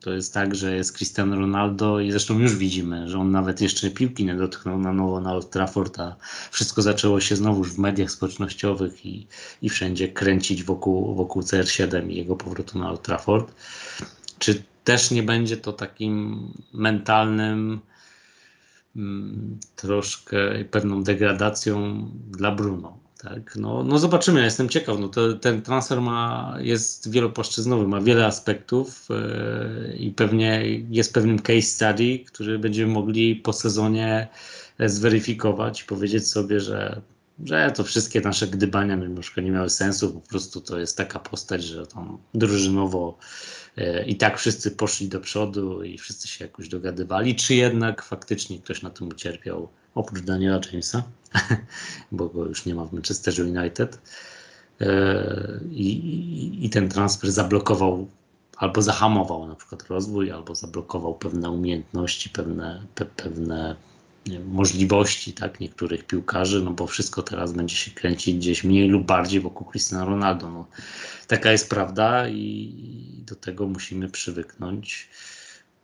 to jest tak, że jest Cristiano Ronaldo i zresztą już widzimy, że on nawet jeszcze piłki nie dotknął na nowo na Old Trafford, a wszystko zaczęło się znowu w mediach społecznościowych i, i wszędzie kręcić wokół, wokół CR7 i jego powrotu na Old Trafford. Czy też nie będzie to takim mentalnym mm, troszkę pewną degradacją dla Bruno. Tak? No, no zobaczymy, ja jestem ciekaw. No to, ten transfer ma, jest wielopłaszczyznowy, ma wiele aspektów yy, i pewnie jest pewnym case study, który będziemy mogli po sezonie zweryfikować i powiedzieć sobie, że, że to wszystkie nasze gdybania mimo nie miały sensu, po prostu to jest taka postać, że tam drużynowo i tak wszyscy poszli do przodu i wszyscy się jakoś dogadywali, czy jednak faktycznie ktoś na tym ucierpiał, oprócz Daniela Jamesa, bo go już nie ma w Manchester United. E, I, i, I, ten transfer zablokował albo zahamował na przykład rozwój, albo zablokował pewne umiejętności, pewne, pe, pewne możliwości tak, niektórych piłkarzy, no bo wszystko teraz będzie się kręcić gdzieś mniej lub bardziej wokół Cristiano Ronaldo. No, taka jest prawda i do tego musimy przywyknąć.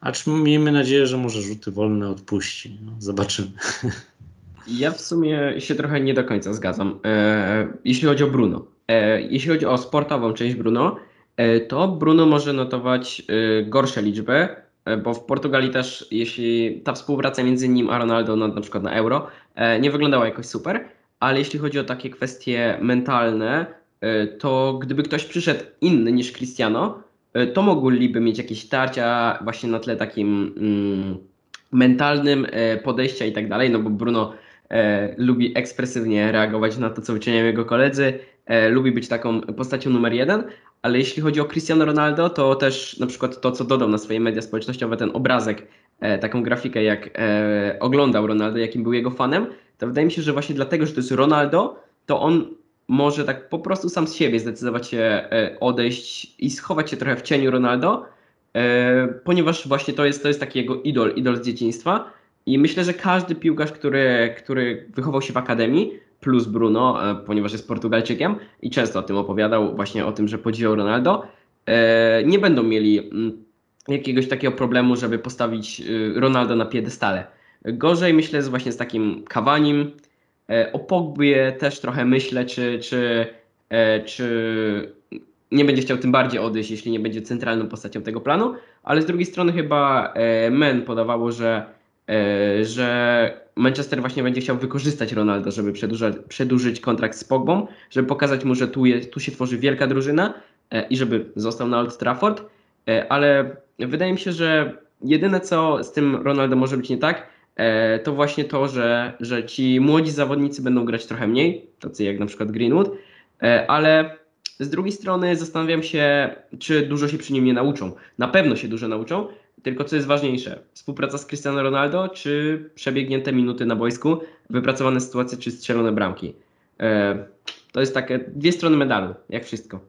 Acz miejmy nadzieję, że może rzuty wolne odpuści. No, zobaczymy. Ja w sumie się trochę nie do końca zgadzam, e, jeśli chodzi o Bruno. E, jeśli chodzi o sportową część Bruno, e, to Bruno może notować e, gorsze liczby, E, bo w Portugalii też, jeśli ta współpraca między nim a Ronaldo na, na przykład na Euro e, nie wyglądała jakoś super, ale jeśli chodzi o takie kwestie mentalne, to gdyby ktoś przyszedł inny niż Cristiano, to mogliby mieć jakieś tarcia właśnie na tle takim mm, mentalnym podejścia i tak dalej, no bo Bruno e, lubi ekspresywnie reagować na to, co uczyniają jego koledzy, e, lubi być taką postacią numer jeden, ale jeśli chodzi o Cristiano Ronaldo, to też na przykład to, co dodał na swoje media społecznościowe, ten obrazek, e, taką grafikę, jak e, oglądał Ronaldo, jakim był jego fanem, to wydaje mi się, że właśnie dlatego, że to jest Ronaldo, to on może tak po prostu sam z siebie zdecydować się e, odejść i schować się trochę w cieniu Ronaldo, e, ponieważ właśnie to jest, to jest taki jego idol, idol z dzieciństwa. I myślę, że każdy piłkarz, który, który wychował się w akademii, plus Bruno, e, ponieważ jest Portugalczykiem i często o tym opowiadał, właśnie o tym, że podziwiał Ronaldo, e, nie będą mieli mm, jakiegoś takiego problemu, żeby postawić y, Ronaldo na piedestale. Gorzej myślę z właśnie z takim Kawanim. E, O Pogbie też trochę myślę, czy, czy, e, czy nie będzie chciał tym bardziej odejść, jeśli nie będzie centralną postacią tego planu, ale z drugiej strony chyba e, Men podawało, że, e, że Manchester właśnie będzie chciał wykorzystać Ronaldo, żeby przedłużać, przedłużyć kontrakt z Pogbą, żeby pokazać mu, że tu, je, tu się tworzy wielka drużyna e, i żeby został na Old Trafford, e, ale wydaje mi się, że jedyne co z tym Ronaldo może być nie tak, e, to właśnie to, że, że ci młodzi zawodnicy będą grać trochę mniej, tacy jak na przykład Greenwood, e, ale z drugiej strony zastanawiam się, czy dużo się przy nim nie nauczą. Na pewno się dużo nauczą, tylko co jest ważniejsze, współpraca z Cristiano Ronaldo, czy przebiegnięte minuty na boisku, wypracowane sytuacje, czy strzelone bramki. E, To jest takie dwie strony medalu, jak wszystko.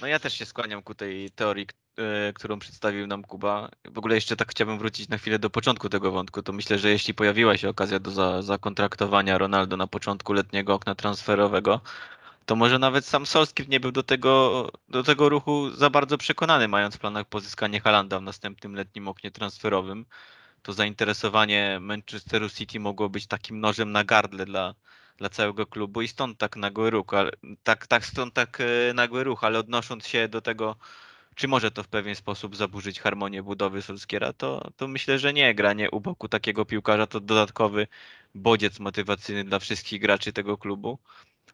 No ja też się skłaniam ku tej teorii, e, którą przedstawił nam Kuba. W ogóle jeszcze tak chciałbym wrócić na chwilę do początku tego wątku. To myślę, że jeśli pojawiła się okazja do za, zakontraktowania Ronaldo na początku letniego okna transferowego, to może nawet sam Solskjaer nie był do tego, do tego ruchu za bardzo przekonany, mając w planach pozyskanie Halanda w następnym letnim oknie transferowym. To zainteresowanie Manchesteru City mogło być takim nożem na gardle dla, dla całego klubu i stąd tak nagły ruch, ale, tak, tak, stąd tak e, nagły ruch, ale odnosząc się do tego, czy może to w pewien sposób zaburzyć harmonię budowy Solskiera, to, to myślę, że nie. Granie u boku takiego piłkarza to dodatkowy bodziec motywacyjny dla wszystkich graczy tego klubu.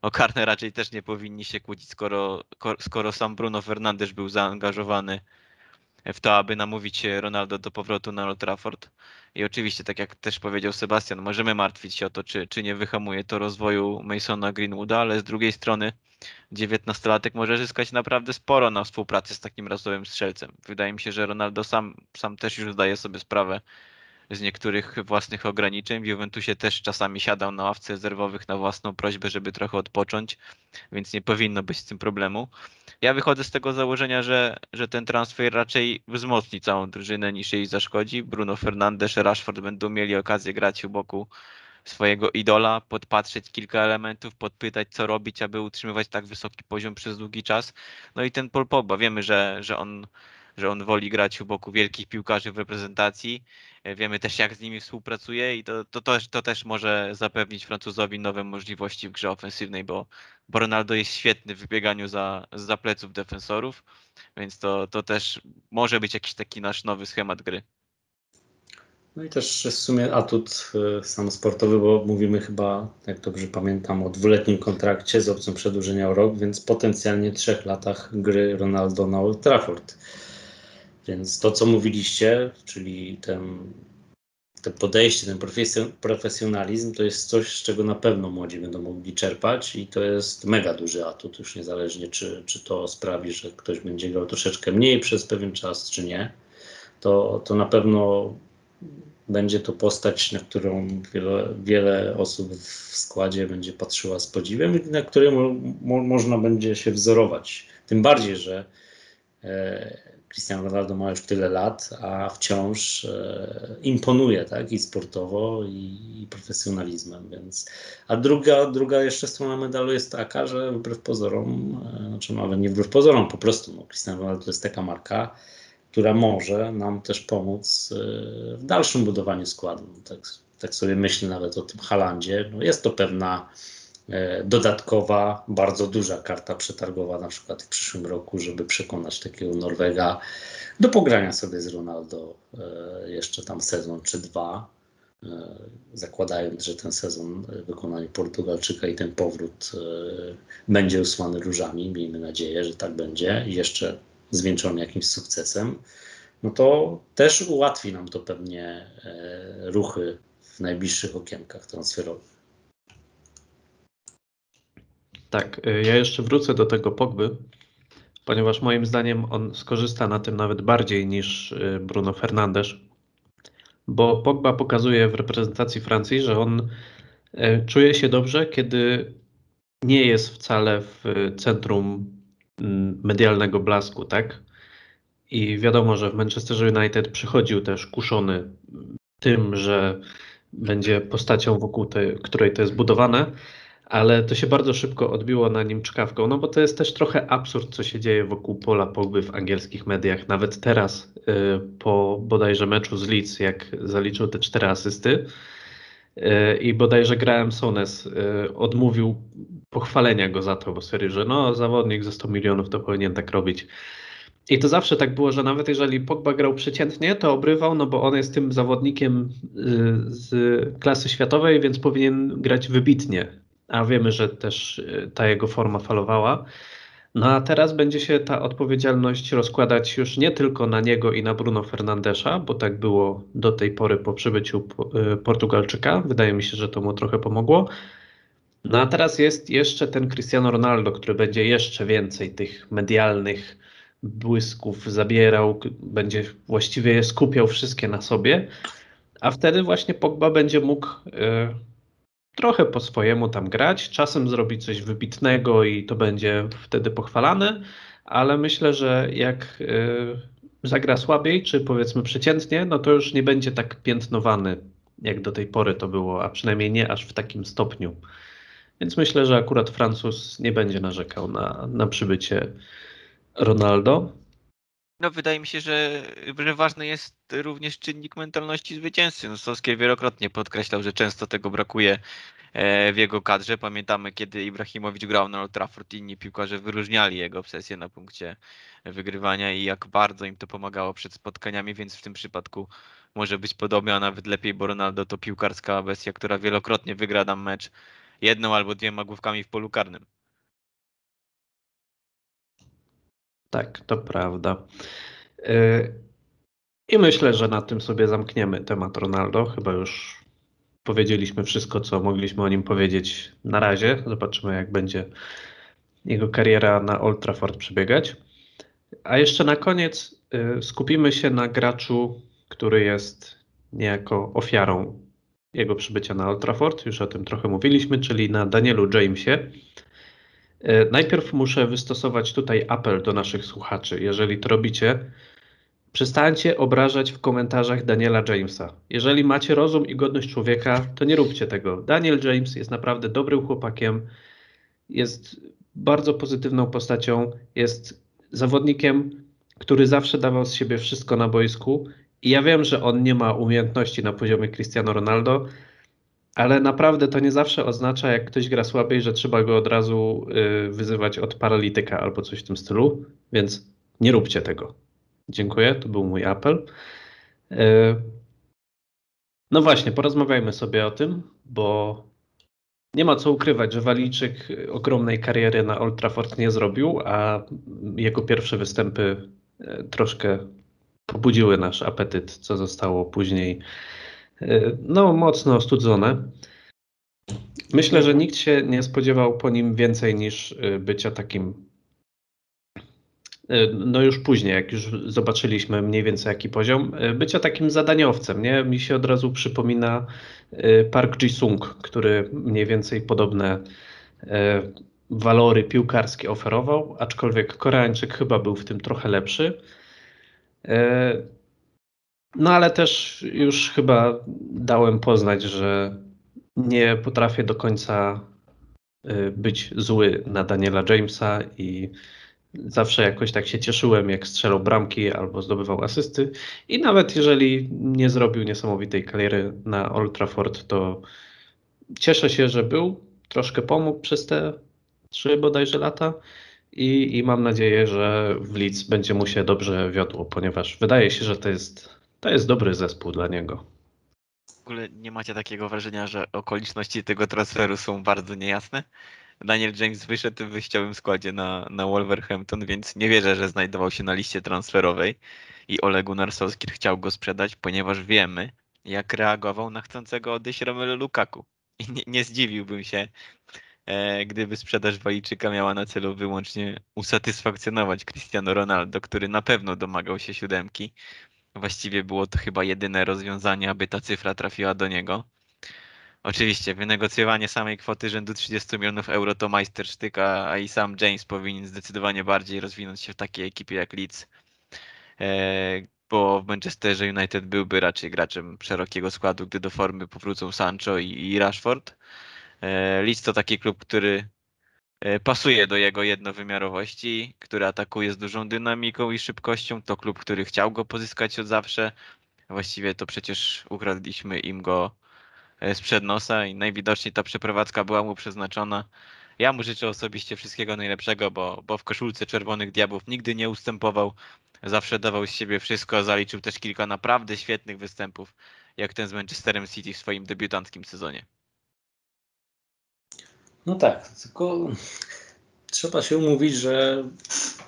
O karne raczej też nie powinni się kłócić, skoro, ko- skoro sam Bruno Fernandes był zaangażowany w to, aby namówić Ronaldo do powrotu na Old Trafford. I oczywiście, tak jak też powiedział Sebastian, możemy martwić się o to, czy, czy nie wyhamuje to rozwoju Masona Greenwooda, ale z drugiej strony 19-latek może zyskać naprawdę sporo na współpracy z takim rasowym strzelcem. Wydaje mi się, że Ronaldo sam, sam też już zdaje sobie sprawę z niektórych własnych ograniczeń. W Juventusie też czasami siadał na ławce rezerwowych na własną prośbę, żeby trochę odpocząć, więc nie powinno być z tym problemu. Ja wychodzę z tego założenia, że, że ten transfer raczej wzmocni całą drużynę niż jej zaszkodzi. Bruno Fernandes, Rashford będą mieli okazję grać u boku swojego idola, podpatrzeć kilka elementów, podpytać co robić, aby utrzymywać tak wysoki poziom przez długi czas. No i ten Paul Pogba, wiemy, że, że on że on woli grać u boku wielkich piłkarzy w reprezentacji. E, Wiemy też, jak z nimi współpracuje i to, to, to, to też może zapewnić Francuzowi nowe możliwości w grze ofensywnej, bo, bo Ronaldo jest świetny w wybieganiu za, za pleców defensorów, więc to, to też może być jakiś taki nasz nowy schemat gry. No i też w sumie atut y, sam sportowy, bo mówimy chyba, jak dobrze pamiętam, o dwuletnim kontrakcie z opcją przedłużenia o rok, więc potencjalnie trzech latach gry Ronaldo na Old Trafford. Więc to, co mówiliście, czyli ten, to podejście, ten profesjon- profesjonalizm, to jest coś, z czego na pewno młodzi będą mogli czerpać i to jest mega duży atut, już niezależnie czy, czy to sprawi, że ktoś będzie grał troszeczkę mniej przez pewien czas, czy nie. To, to na pewno będzie to postać, na którą wiele, wiele osób w składzie będzie patrzyła z podziwem i na której mo, mo, można będzie się wzorować. Tym bardziej, że e, Cristiano Ronaldo ma już tyle lat, a wciąż e, imponuje tak? i sportowo, i, i profesjonalizmem. Więc... A druga, druga jeszcze strona medalu jest taka, że wbrew pozorom, e, znaczy no, ale nie wbrew pozorom, po prostu no, Cristiano Ronaldo to jest taka marka, która może nam też pomóc e, w dalszym budowaniu składu. Tak, tak sobie myślę nawet o tym Halandzie. No jest to pewna dodatkowa, bardzo duża karta przetargowa na przykład w przyszłym roku, żeby przekonać takiego Norwega do pogrania sobie z Ronaldo e, jeszcze tam sezon czy dwa. E, Zakładając, że ten sezon w wykonaniu Portugalczyka i ten powrót e, będzie usłany różami, miejmy nadzieję, że tak będzie i jeszcze zwieńczony jakimś sukcesem, no to też ułatwi nam to pewnie e, ruchy w najbliższych okienkach transferowych. Tak, y, ja jeszcze wrócę do tego Pogby, ponieważ moim zdaniem on skorzysta na tym nawet bardziej niż y, Bruno Fernandes, bo Pogba pokazuje w reprezentacji Francji, że on y, czuje się dobrze, kiedy nie jest wcale w centrum mm, medialnego blasku, tak? I wiadomo, że w Manchesterze United przychodził też kuszony tym, że będzie postacią, wokół tej, której to jest budowane, ale to się bardzo szybko odbiło na nim czkawką, no bo to jest też trochę absurd, co się dzieje wokół Pola Pogby w angielskich mediach. Nawet teraz, y, po bodajże meczu z Leeds, jak zaliczył te cztery asysty y, i bodajże Graham Sones y, odmówił pochwalenia go za to, bo stwierdził, że no zawodnik za 100 milionów to powinien tak robić. I to zawsze tak było, że nawet jeżeli Pogba grał przeciętnie, to obrywał, no bo on jest tym zawodnikiem z klasy światowej, więc powinien grać wybitnie. A wiemy, że też ta jego forma falowała. No a teraz będzie się ta odpowiedzialność rozkładać już nie tylko na niego i na Bruno Fernandesza, bo tak było do tej pory po przybyciu Portugalczyka. Wydaje mi się, że to mu trochę pomogło. No a teraz jest jeszcze ten Cristiano Ronaldo, który będzie jeszcze więcej tych medialnych błysków zabierał, będzie właściwie skupiał wszystkie na sobie, a wtedy właśnie Pogba będzie mógł y, trochę po swojemu tam grać, czasem zrobić coś wybitnego i to będzie wtedy pochwalane, ale myślę, że jak y, zagra słabiej, czy powiedzmy przeciętnie, no to już nie będzie tak piętnowany, jak do tej pory to było, a przynajmniej nie aż w takim stopniu. Więc myślę, że akurat Francuz nie będzie narzekał na, na przybycie Ronaldo. No wydaje mi się, że, że ważny jest również czynnik mentalności zwycięzcy. No, Solskjaer wielokrotnie podkreślał, że często tego brakuje e, w jego kadrze. Pamiętamy, kiedy Ibrahimowicz grał na Old Trafford, inni piłkarze wyróżniali jego obsesję na punkcie wygrywania i jak bardzo im to pomagało przed spotkaniami, więc w tym przypadku może być podobnie, a nawet lepiej, bo Ronaldo to piłkarska bestia, która wielokrotnie wygra nam mecz jedną albo dwiema główkami w polu karnym. Tak, to prawda. Y, I myślę, że na tym sobie zamkniemy temat Ronaldo. Chyba już powiedzieliśmy wszystko, co mogliśmy o nim powiedzieć na razie. Zobaczymy, jak będzie jego kariera na Old Trafford przebiegać. A jeszcze na koniec y, skupimy się na graczu, który jest niejako ofiarą jego przybycia na Old Trafford. Już o tym trochę mówiliśmy, czyli na Danielu Jamesie. E, najpierw muszę wystosować tutaj apel do naszych słuchaczy. Jeżeli to robicie, przestańcie obrażać w komentarzach Daniela Jamesa. Jeżeli macie rozum i godność człowieka, to nie róbcie tego. Daniel James jest naprawdę dobrym chłopakiem, jest bardzo pozytywną postacią, jest zawodnikiem, który zawsze dawał z siebie wszystko na boisku. I ja wiem, że on nie ma umiejętności na poziomie Cristiano Ronaldo, ale naprawdę to nie zawsze oznacza, jak ktoś gra słabiej, że trzeba go od razu y, wyzywać od paralityka albo coś w tym stylu, więc nie róbcie tego. Dziękuję, to był mój apel. Y, no właśnie, porozmawiajmy sobie o tym, bo nie ma co ukrywać, że Walijczyk ogromnej kariery na Old Trafford nie zrobił, a jego pierwsze występy y, troszkę pobudziły nasz apetyt, co zostało później no, mocno ostudzone. Myślę, że nikt się nie spodziewał po nim więcej niż y, bycia takim. Y, no już później, jak już zobaczyliśmy mniej więcej jaki poziom, y, bycia takim zadaniowcem, nie? Mi się od razu przypomina Park Ji-sung, który mniej więcej podobne walory piłkarskie oferował, aczkolwiek Koreańczyk chyba był w tym trochę lepszy. No ale też już chyba dałem poznać, że nie potrafię do końca y, być zły na Daniela Jamesa i zawsze jakoś tak się cieszyłem, jak strzelał bramki albo zdobywał asysty. I nawet jeżeli nie zrobił niesamowitej kariery na Old Trafford, to cieszę się, że był, troszkę pomógł przez te trzy bodajże lata. I, I mam nadzieję, że w Leeds będzie mu się dobrze wiodło, ponieważ wydaje się, że to jest to jest dobry zespół dla niego. W ogóle nie macie takiego wrażenia, że okoliczności tego transferu są bardzo niejasne? Daniel James wyszedł w wyjściowym składzie na, na Wolverhampton, więc nie wierzę, że znajdował się na liście transferowej i Ole Gunnar chciał go sprzedać, ponieważ wiemy, jak reagował na chcącego odejść Romelu Lukaku. I nie, nie zdziwiłbym się, e, gdyby sprzedaż Walijczyka miała na celu wyłącznie usatysfakcjonować Cristiano Ronaldo, który na pewno domagał się siódemki, Właściwie było to chyba jedyne rozwiązanie, aby ta cyfra trafiła do niego. Oczywiście, wynegocjowanie samej kwoty rzędu 30 milionów euro to majstersztyk, a i sam James powinien zdecydowanie bardziej rozwinąć się w takiej ekipie jak Leeds, e, bo w Manchesterze United byłby raczej graczem szerokiego składu, gdy do formy powrócą Sancho i, Rashford. E, Leeds to taki klub, który pasuje do jego jednowymiarowości, który atakuje z dużą dynamiką i szybkością. To klub, który chciał go pozyskać od zawsze. Właściwie to przecież ukradliśmy im go e, sprzed nosa i najwidoczniej ta przeprowadzka była mu przeznaczona. Ja mu życzę osobiście wszystkiego najlepszego, bo, bo w koszulce Czerwonych Diabłów nigdy nie ustępował. Zawsze dawał z siebie wszystko, zaliczył też kilka naprawdę świetnych występów, jak ten z Manchesterem City w swoim debiutanckim sezonie. No tak, tylko trzeba się umówić, że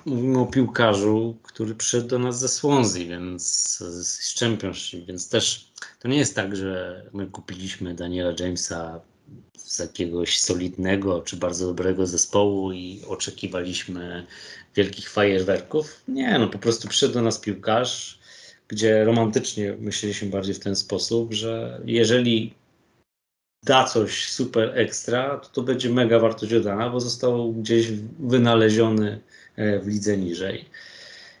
mówimy o piłkarzu, który przyszedł do nas ze Swansea, więc z Championship, więc też to nie jest tak, że my kupiliśmy Daniela Jamesa z jakiegoś solidnego czy bardzo dobrego zespołu i oczekiwaliśmy wielkich fajerwerków. Nie, no po prostu przyszedł do nas piłkarz, gdzie romantycznie myśleliśmy bardziej w ten sposób, że jeżeli da coś super ekstra, to to będzie mega wartość dodana, bo został gdzieś wynaleziony e, w lidze niżej.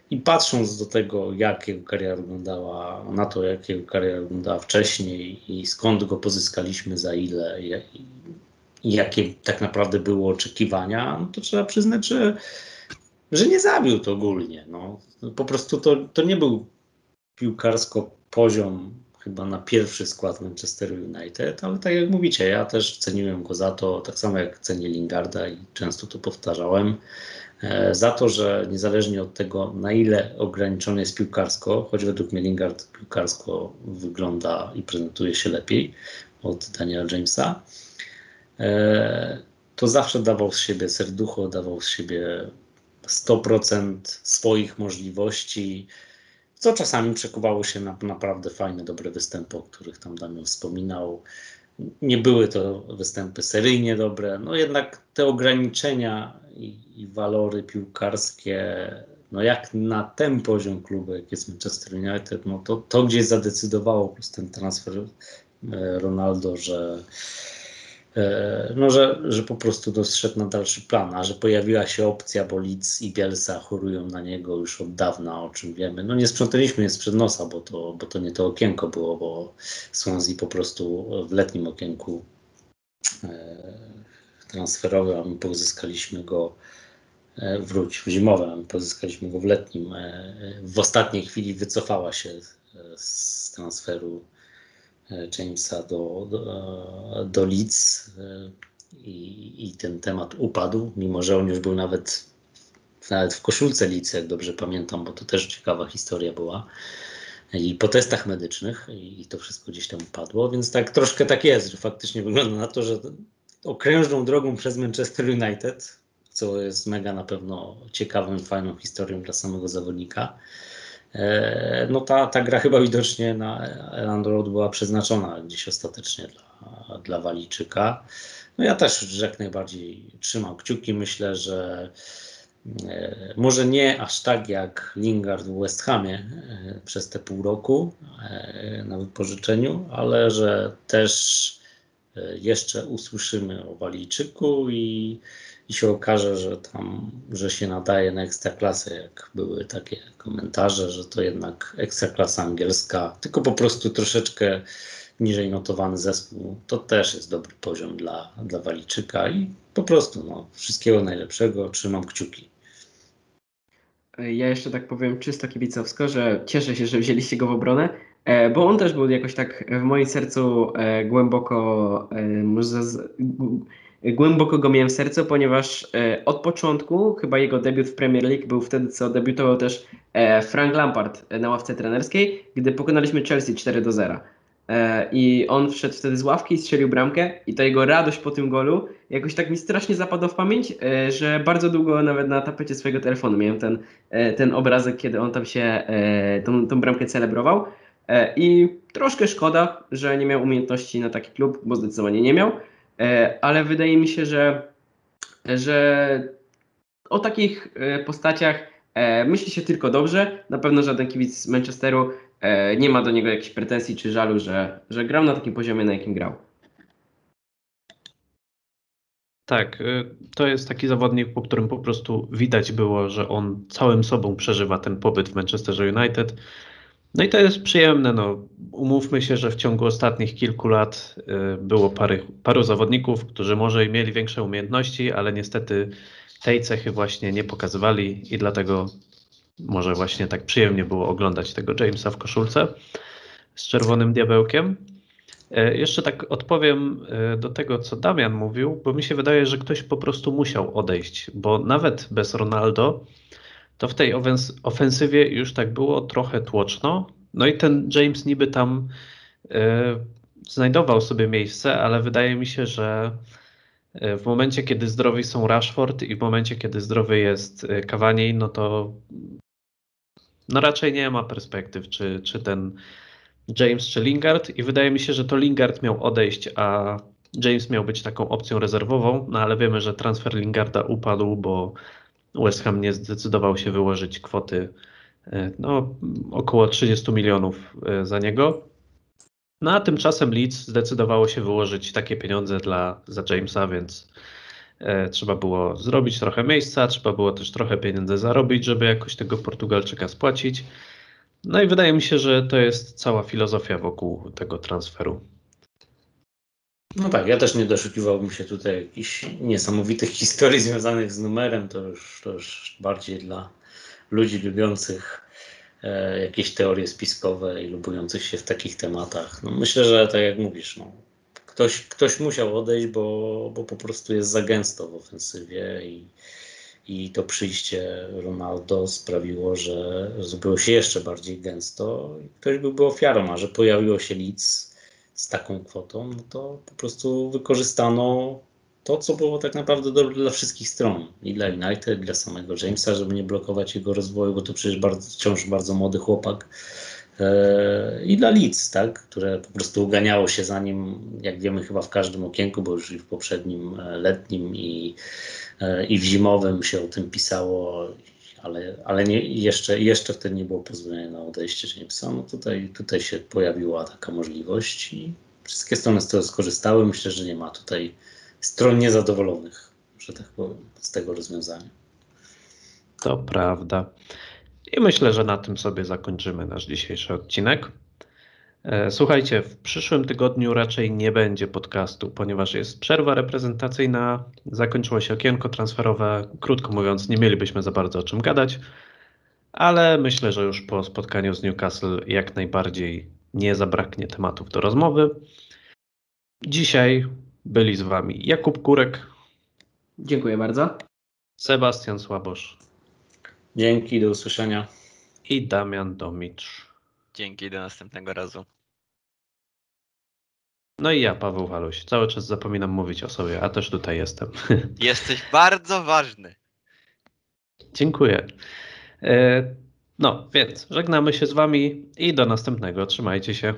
I patrząc do tego, jak jego kariera wyglądała, na to, jak jego kariera wyglądała wcześniej i skąd go pozyskaliśmy, za ile i, jakie tak naprawdę były oczekiwania, no to trzeba przyznać, że, że nie zabił to ogólnie. No. Po prostu to, to nie był piłkarsko poziom chyba na pierwszy skład Manchester United, ale tak jak mówicie, ja też ceniłem go za to, tak samo jak cenię Lingarda i często to powtarzałem, e, za to, że niezależnie od tego, na ile ograniczony jest piłkarsko, choć według mnie Lingard piłkarsko wygląda i prezentuje się lepiej od Daniela Jamesa, e, to zawsze dawał z siebie serducho, dawał z siebie 100% swoich możliwości, co czasami przekuwało się na naprawdę fajne, dobre występy, o których tam Damian wspominał. Nie były to występy seryjnie dobre, no jednak te ograniczenia i, i walory piłkarskie, no jak na ten poziom klubu, jak jest Manchester United, no to, to gdzieś zadecydowało plus ten transfer e, Ronaldo, że no, że, że po prostu dostrzegł na dalszy plan, a że pojawiła się opcja, bo Leeds i Bielsa chorują na niego już od dawna, o czym wiemy. No nie sprzątaliśmy je sprzed nosa, bo to, bo to nie to okienko było, bo Swansea po prostu w letnim okienku e, transferowym, a my pozyskaliśmy go e, wróć, w zimowym, pozyskaliśmy go w letnim. W ostatniej chwili wycofała się z transferu E, Jamesa do, do, e, do Leeds e, i, i ten temat upadł, mimo że on już był nawet, nawet w koszulce Leeds, jak dobrze pamiętam, bo to też ciekawa historia była. I po testach medycznych i to wszystko gdzieś tam upadło, więc tak troszkę tak jest, że faktycznie wygląda na to, że okrężną drogą przez Manchester United, co jest mega na pewno ciekawą, fajną historią dla samego zawodnika, E, no ta, ta gra chyba widocznie na Elland Road była przeznaczona gdzieś ostatecznie dla, dla Walijczyka. No ja też jak najbardziej trzymam kciuki. Myślę, że e, może nie aż tak jak Lingard w West Hamie e, przez te pół roku na wypożyczeniu, ale że też jeszcze usłyszymy o Walijczyku i i się okaże, że tam, że się nadaje na ekstraklasę, jak były takie komentarze, że to jednak ekstraklasa angielska, tylko po prostu troszeczkę niżej notowany zespół, to też jest dobry poziom dla, dla Walijczyka i po prostu no, wszystkiego najlepszego, trzymam kciuki. Ja jeszcze tak powiem czysto kibicowsko, że cieszę się, że wzięliście go w obronę, e, bo on też był jakoś tak w moim sercu e, głęboko, może głęboko go miałem w sercu, ponieważ e, od początku, chyba jego debiut w Premier League był wtedy, co debiutował też e, Frank Lampard na ławce trenerskiej, gdy pokonaliśmy Chelsea 4 do 0. E, I on wszedł wtedy z ławki i strzelił bramkę i ta jego radość po tym golu jakoś tak mi strasznie zapadła w pamięć, e, że bardzo długo nawet na tapecie swojego telefonu miałem ten, e, ten obrazek, kiedy on tam się e, tą, tą bramkę celebrował. I troszkę szkoda, że nie miał umiejętności na taki klub, bo zdecydowanie nie miał. E, ale wydaje mi się, że, że o takich e, postaciach e, myśli się tylko dobrze. Na pewno żaden kibic z Manchesteru nie ma do niego jakichś pretensji czy żalu, że, że grał na takim poziomie, na jakim grał. Tak, to jest taki zawodnik, po którym po prostu widać było, że on całym sobą przeżywa ten pobyt w Manchesterze United. No i to jest przyjemne. No. Umówmy się, że w ciągu ostatnich kilku lat y, było pary, paru zawodników, którzy może mieli większe umiejętności, ale niestety tej cechy właśnie nie pokazywali i dlatego może właśnie tak przyjemnie było oglądać tego Jamesa w koszulce z czerwonym diabełkiem. E, Jeszcze tak odpowiem e, do tego, co Damian mówił, bo mi się wydaje, że ktoś po prostu musiał odejść, bo nawet bez Ronaldo to w tej ofens- ofensywie już tak było trochę tłoczno. No i ten James niby tam e, znajdował sobie miejsce, ale wydaje mi się, że e, w momencie, kiedy zdrowi są Rashford i w momencie, kiedy zdrowy jest e, Cavani, no to no raczej nie ma perspektyw, czy, czy ten James czy Lingard i wydaje mi się, że to Lingard miał odejść, a James miał być taką opcją rezerwową, no ale wiemy, że transfer Lingarda upadł, bo West Ham nie zdecydował się wyłożyć kwoty e, no, około 30 milionów e, za niego. No a tymczasem Leeds zdecydowało się wyłożyć takie pieniądze dla, za Jamesa, więc e, trzeba było zrobić trochę miejsca, trzeba było też trochę pieniędzy zarobić, żeby jakoś tego Portugalczyka spłacić. No i wydaje mi się, że to jest cała filozofia wokół tego transferu. No tak, ja też nie doszukiwałbym się tutaj jakichś niesamowitych historii związanych z numerem. To już, to już bardziej dla ludzi lubiących e, jakieś teorie spiskowe i lubujących się w takich tematach. No myślę, że tak jak mówisz, no, ktoś, ktoś musiał odejść, bo, bo po prostu jest za gęsto w ofensywie i, i to przyjście Ronaldo sprawiło, że zrobiło się jeszcze bardziej gęsto i ktoś byłby ofiarą, a że pojawiło się Leeds z taką kwotą, no to po prostu wykorzystano to, co było tak naprawdę dobre dla wszystkich stron. I dla United, i dla samego Jamesa, żeby nie blokować jego rozwoju, bo to przecież bardzo, wciąż bardzo młody chłopak. E, I dla Leeds, tak, które po prostu uganiało się za nim, jak wiemy, chyba w każdym okienku, bo już i w poprzednim e, letnim i, e, i w zimowym się o tym pisało, ale, ale nie, jeszcze, jeszcze wtedy nie było pozwolenia na odejście Jamesa. No tutaj, tutaj się pojawiła taka możliwość i wszystkie strony z tego skorzystały. Myślę, że nie ma tutaj stron niezadowolonych, że tak powiem, z tego rozwiązania. To prawda. I myślę, że na tym sobie zakończymy nasz dzisiejszy odcinek. E, Słuchajcie, w przyszłym tygodniu raczej nie będzie podcastu, ponieważ jest przerwa reprezentacyjna, zakończyło się okienko transferowe. Krótko mówiąc, nie mielibyśmy za bardzo o czym gadać, ale myślę, że już po spotkaniu z Newcastle jak najbardziej nie zabraknie tematów do rozmowy. Dzisiaj byli z Wami Jakub Kurek, Dziękuję bardzo. Sebastian Słabosz Dzięki, do usłyszenia. i Damian Domicz. Dzięki, do następnego razu. No i ja, Paweł Waluś. Cały czas zapominam mówić o sobie, a też tutaj jestem. Jesteś bardzo ważny. Dziękuję. E, No, więc żegnamy się z Wami i do następnego. Trzymajcie się.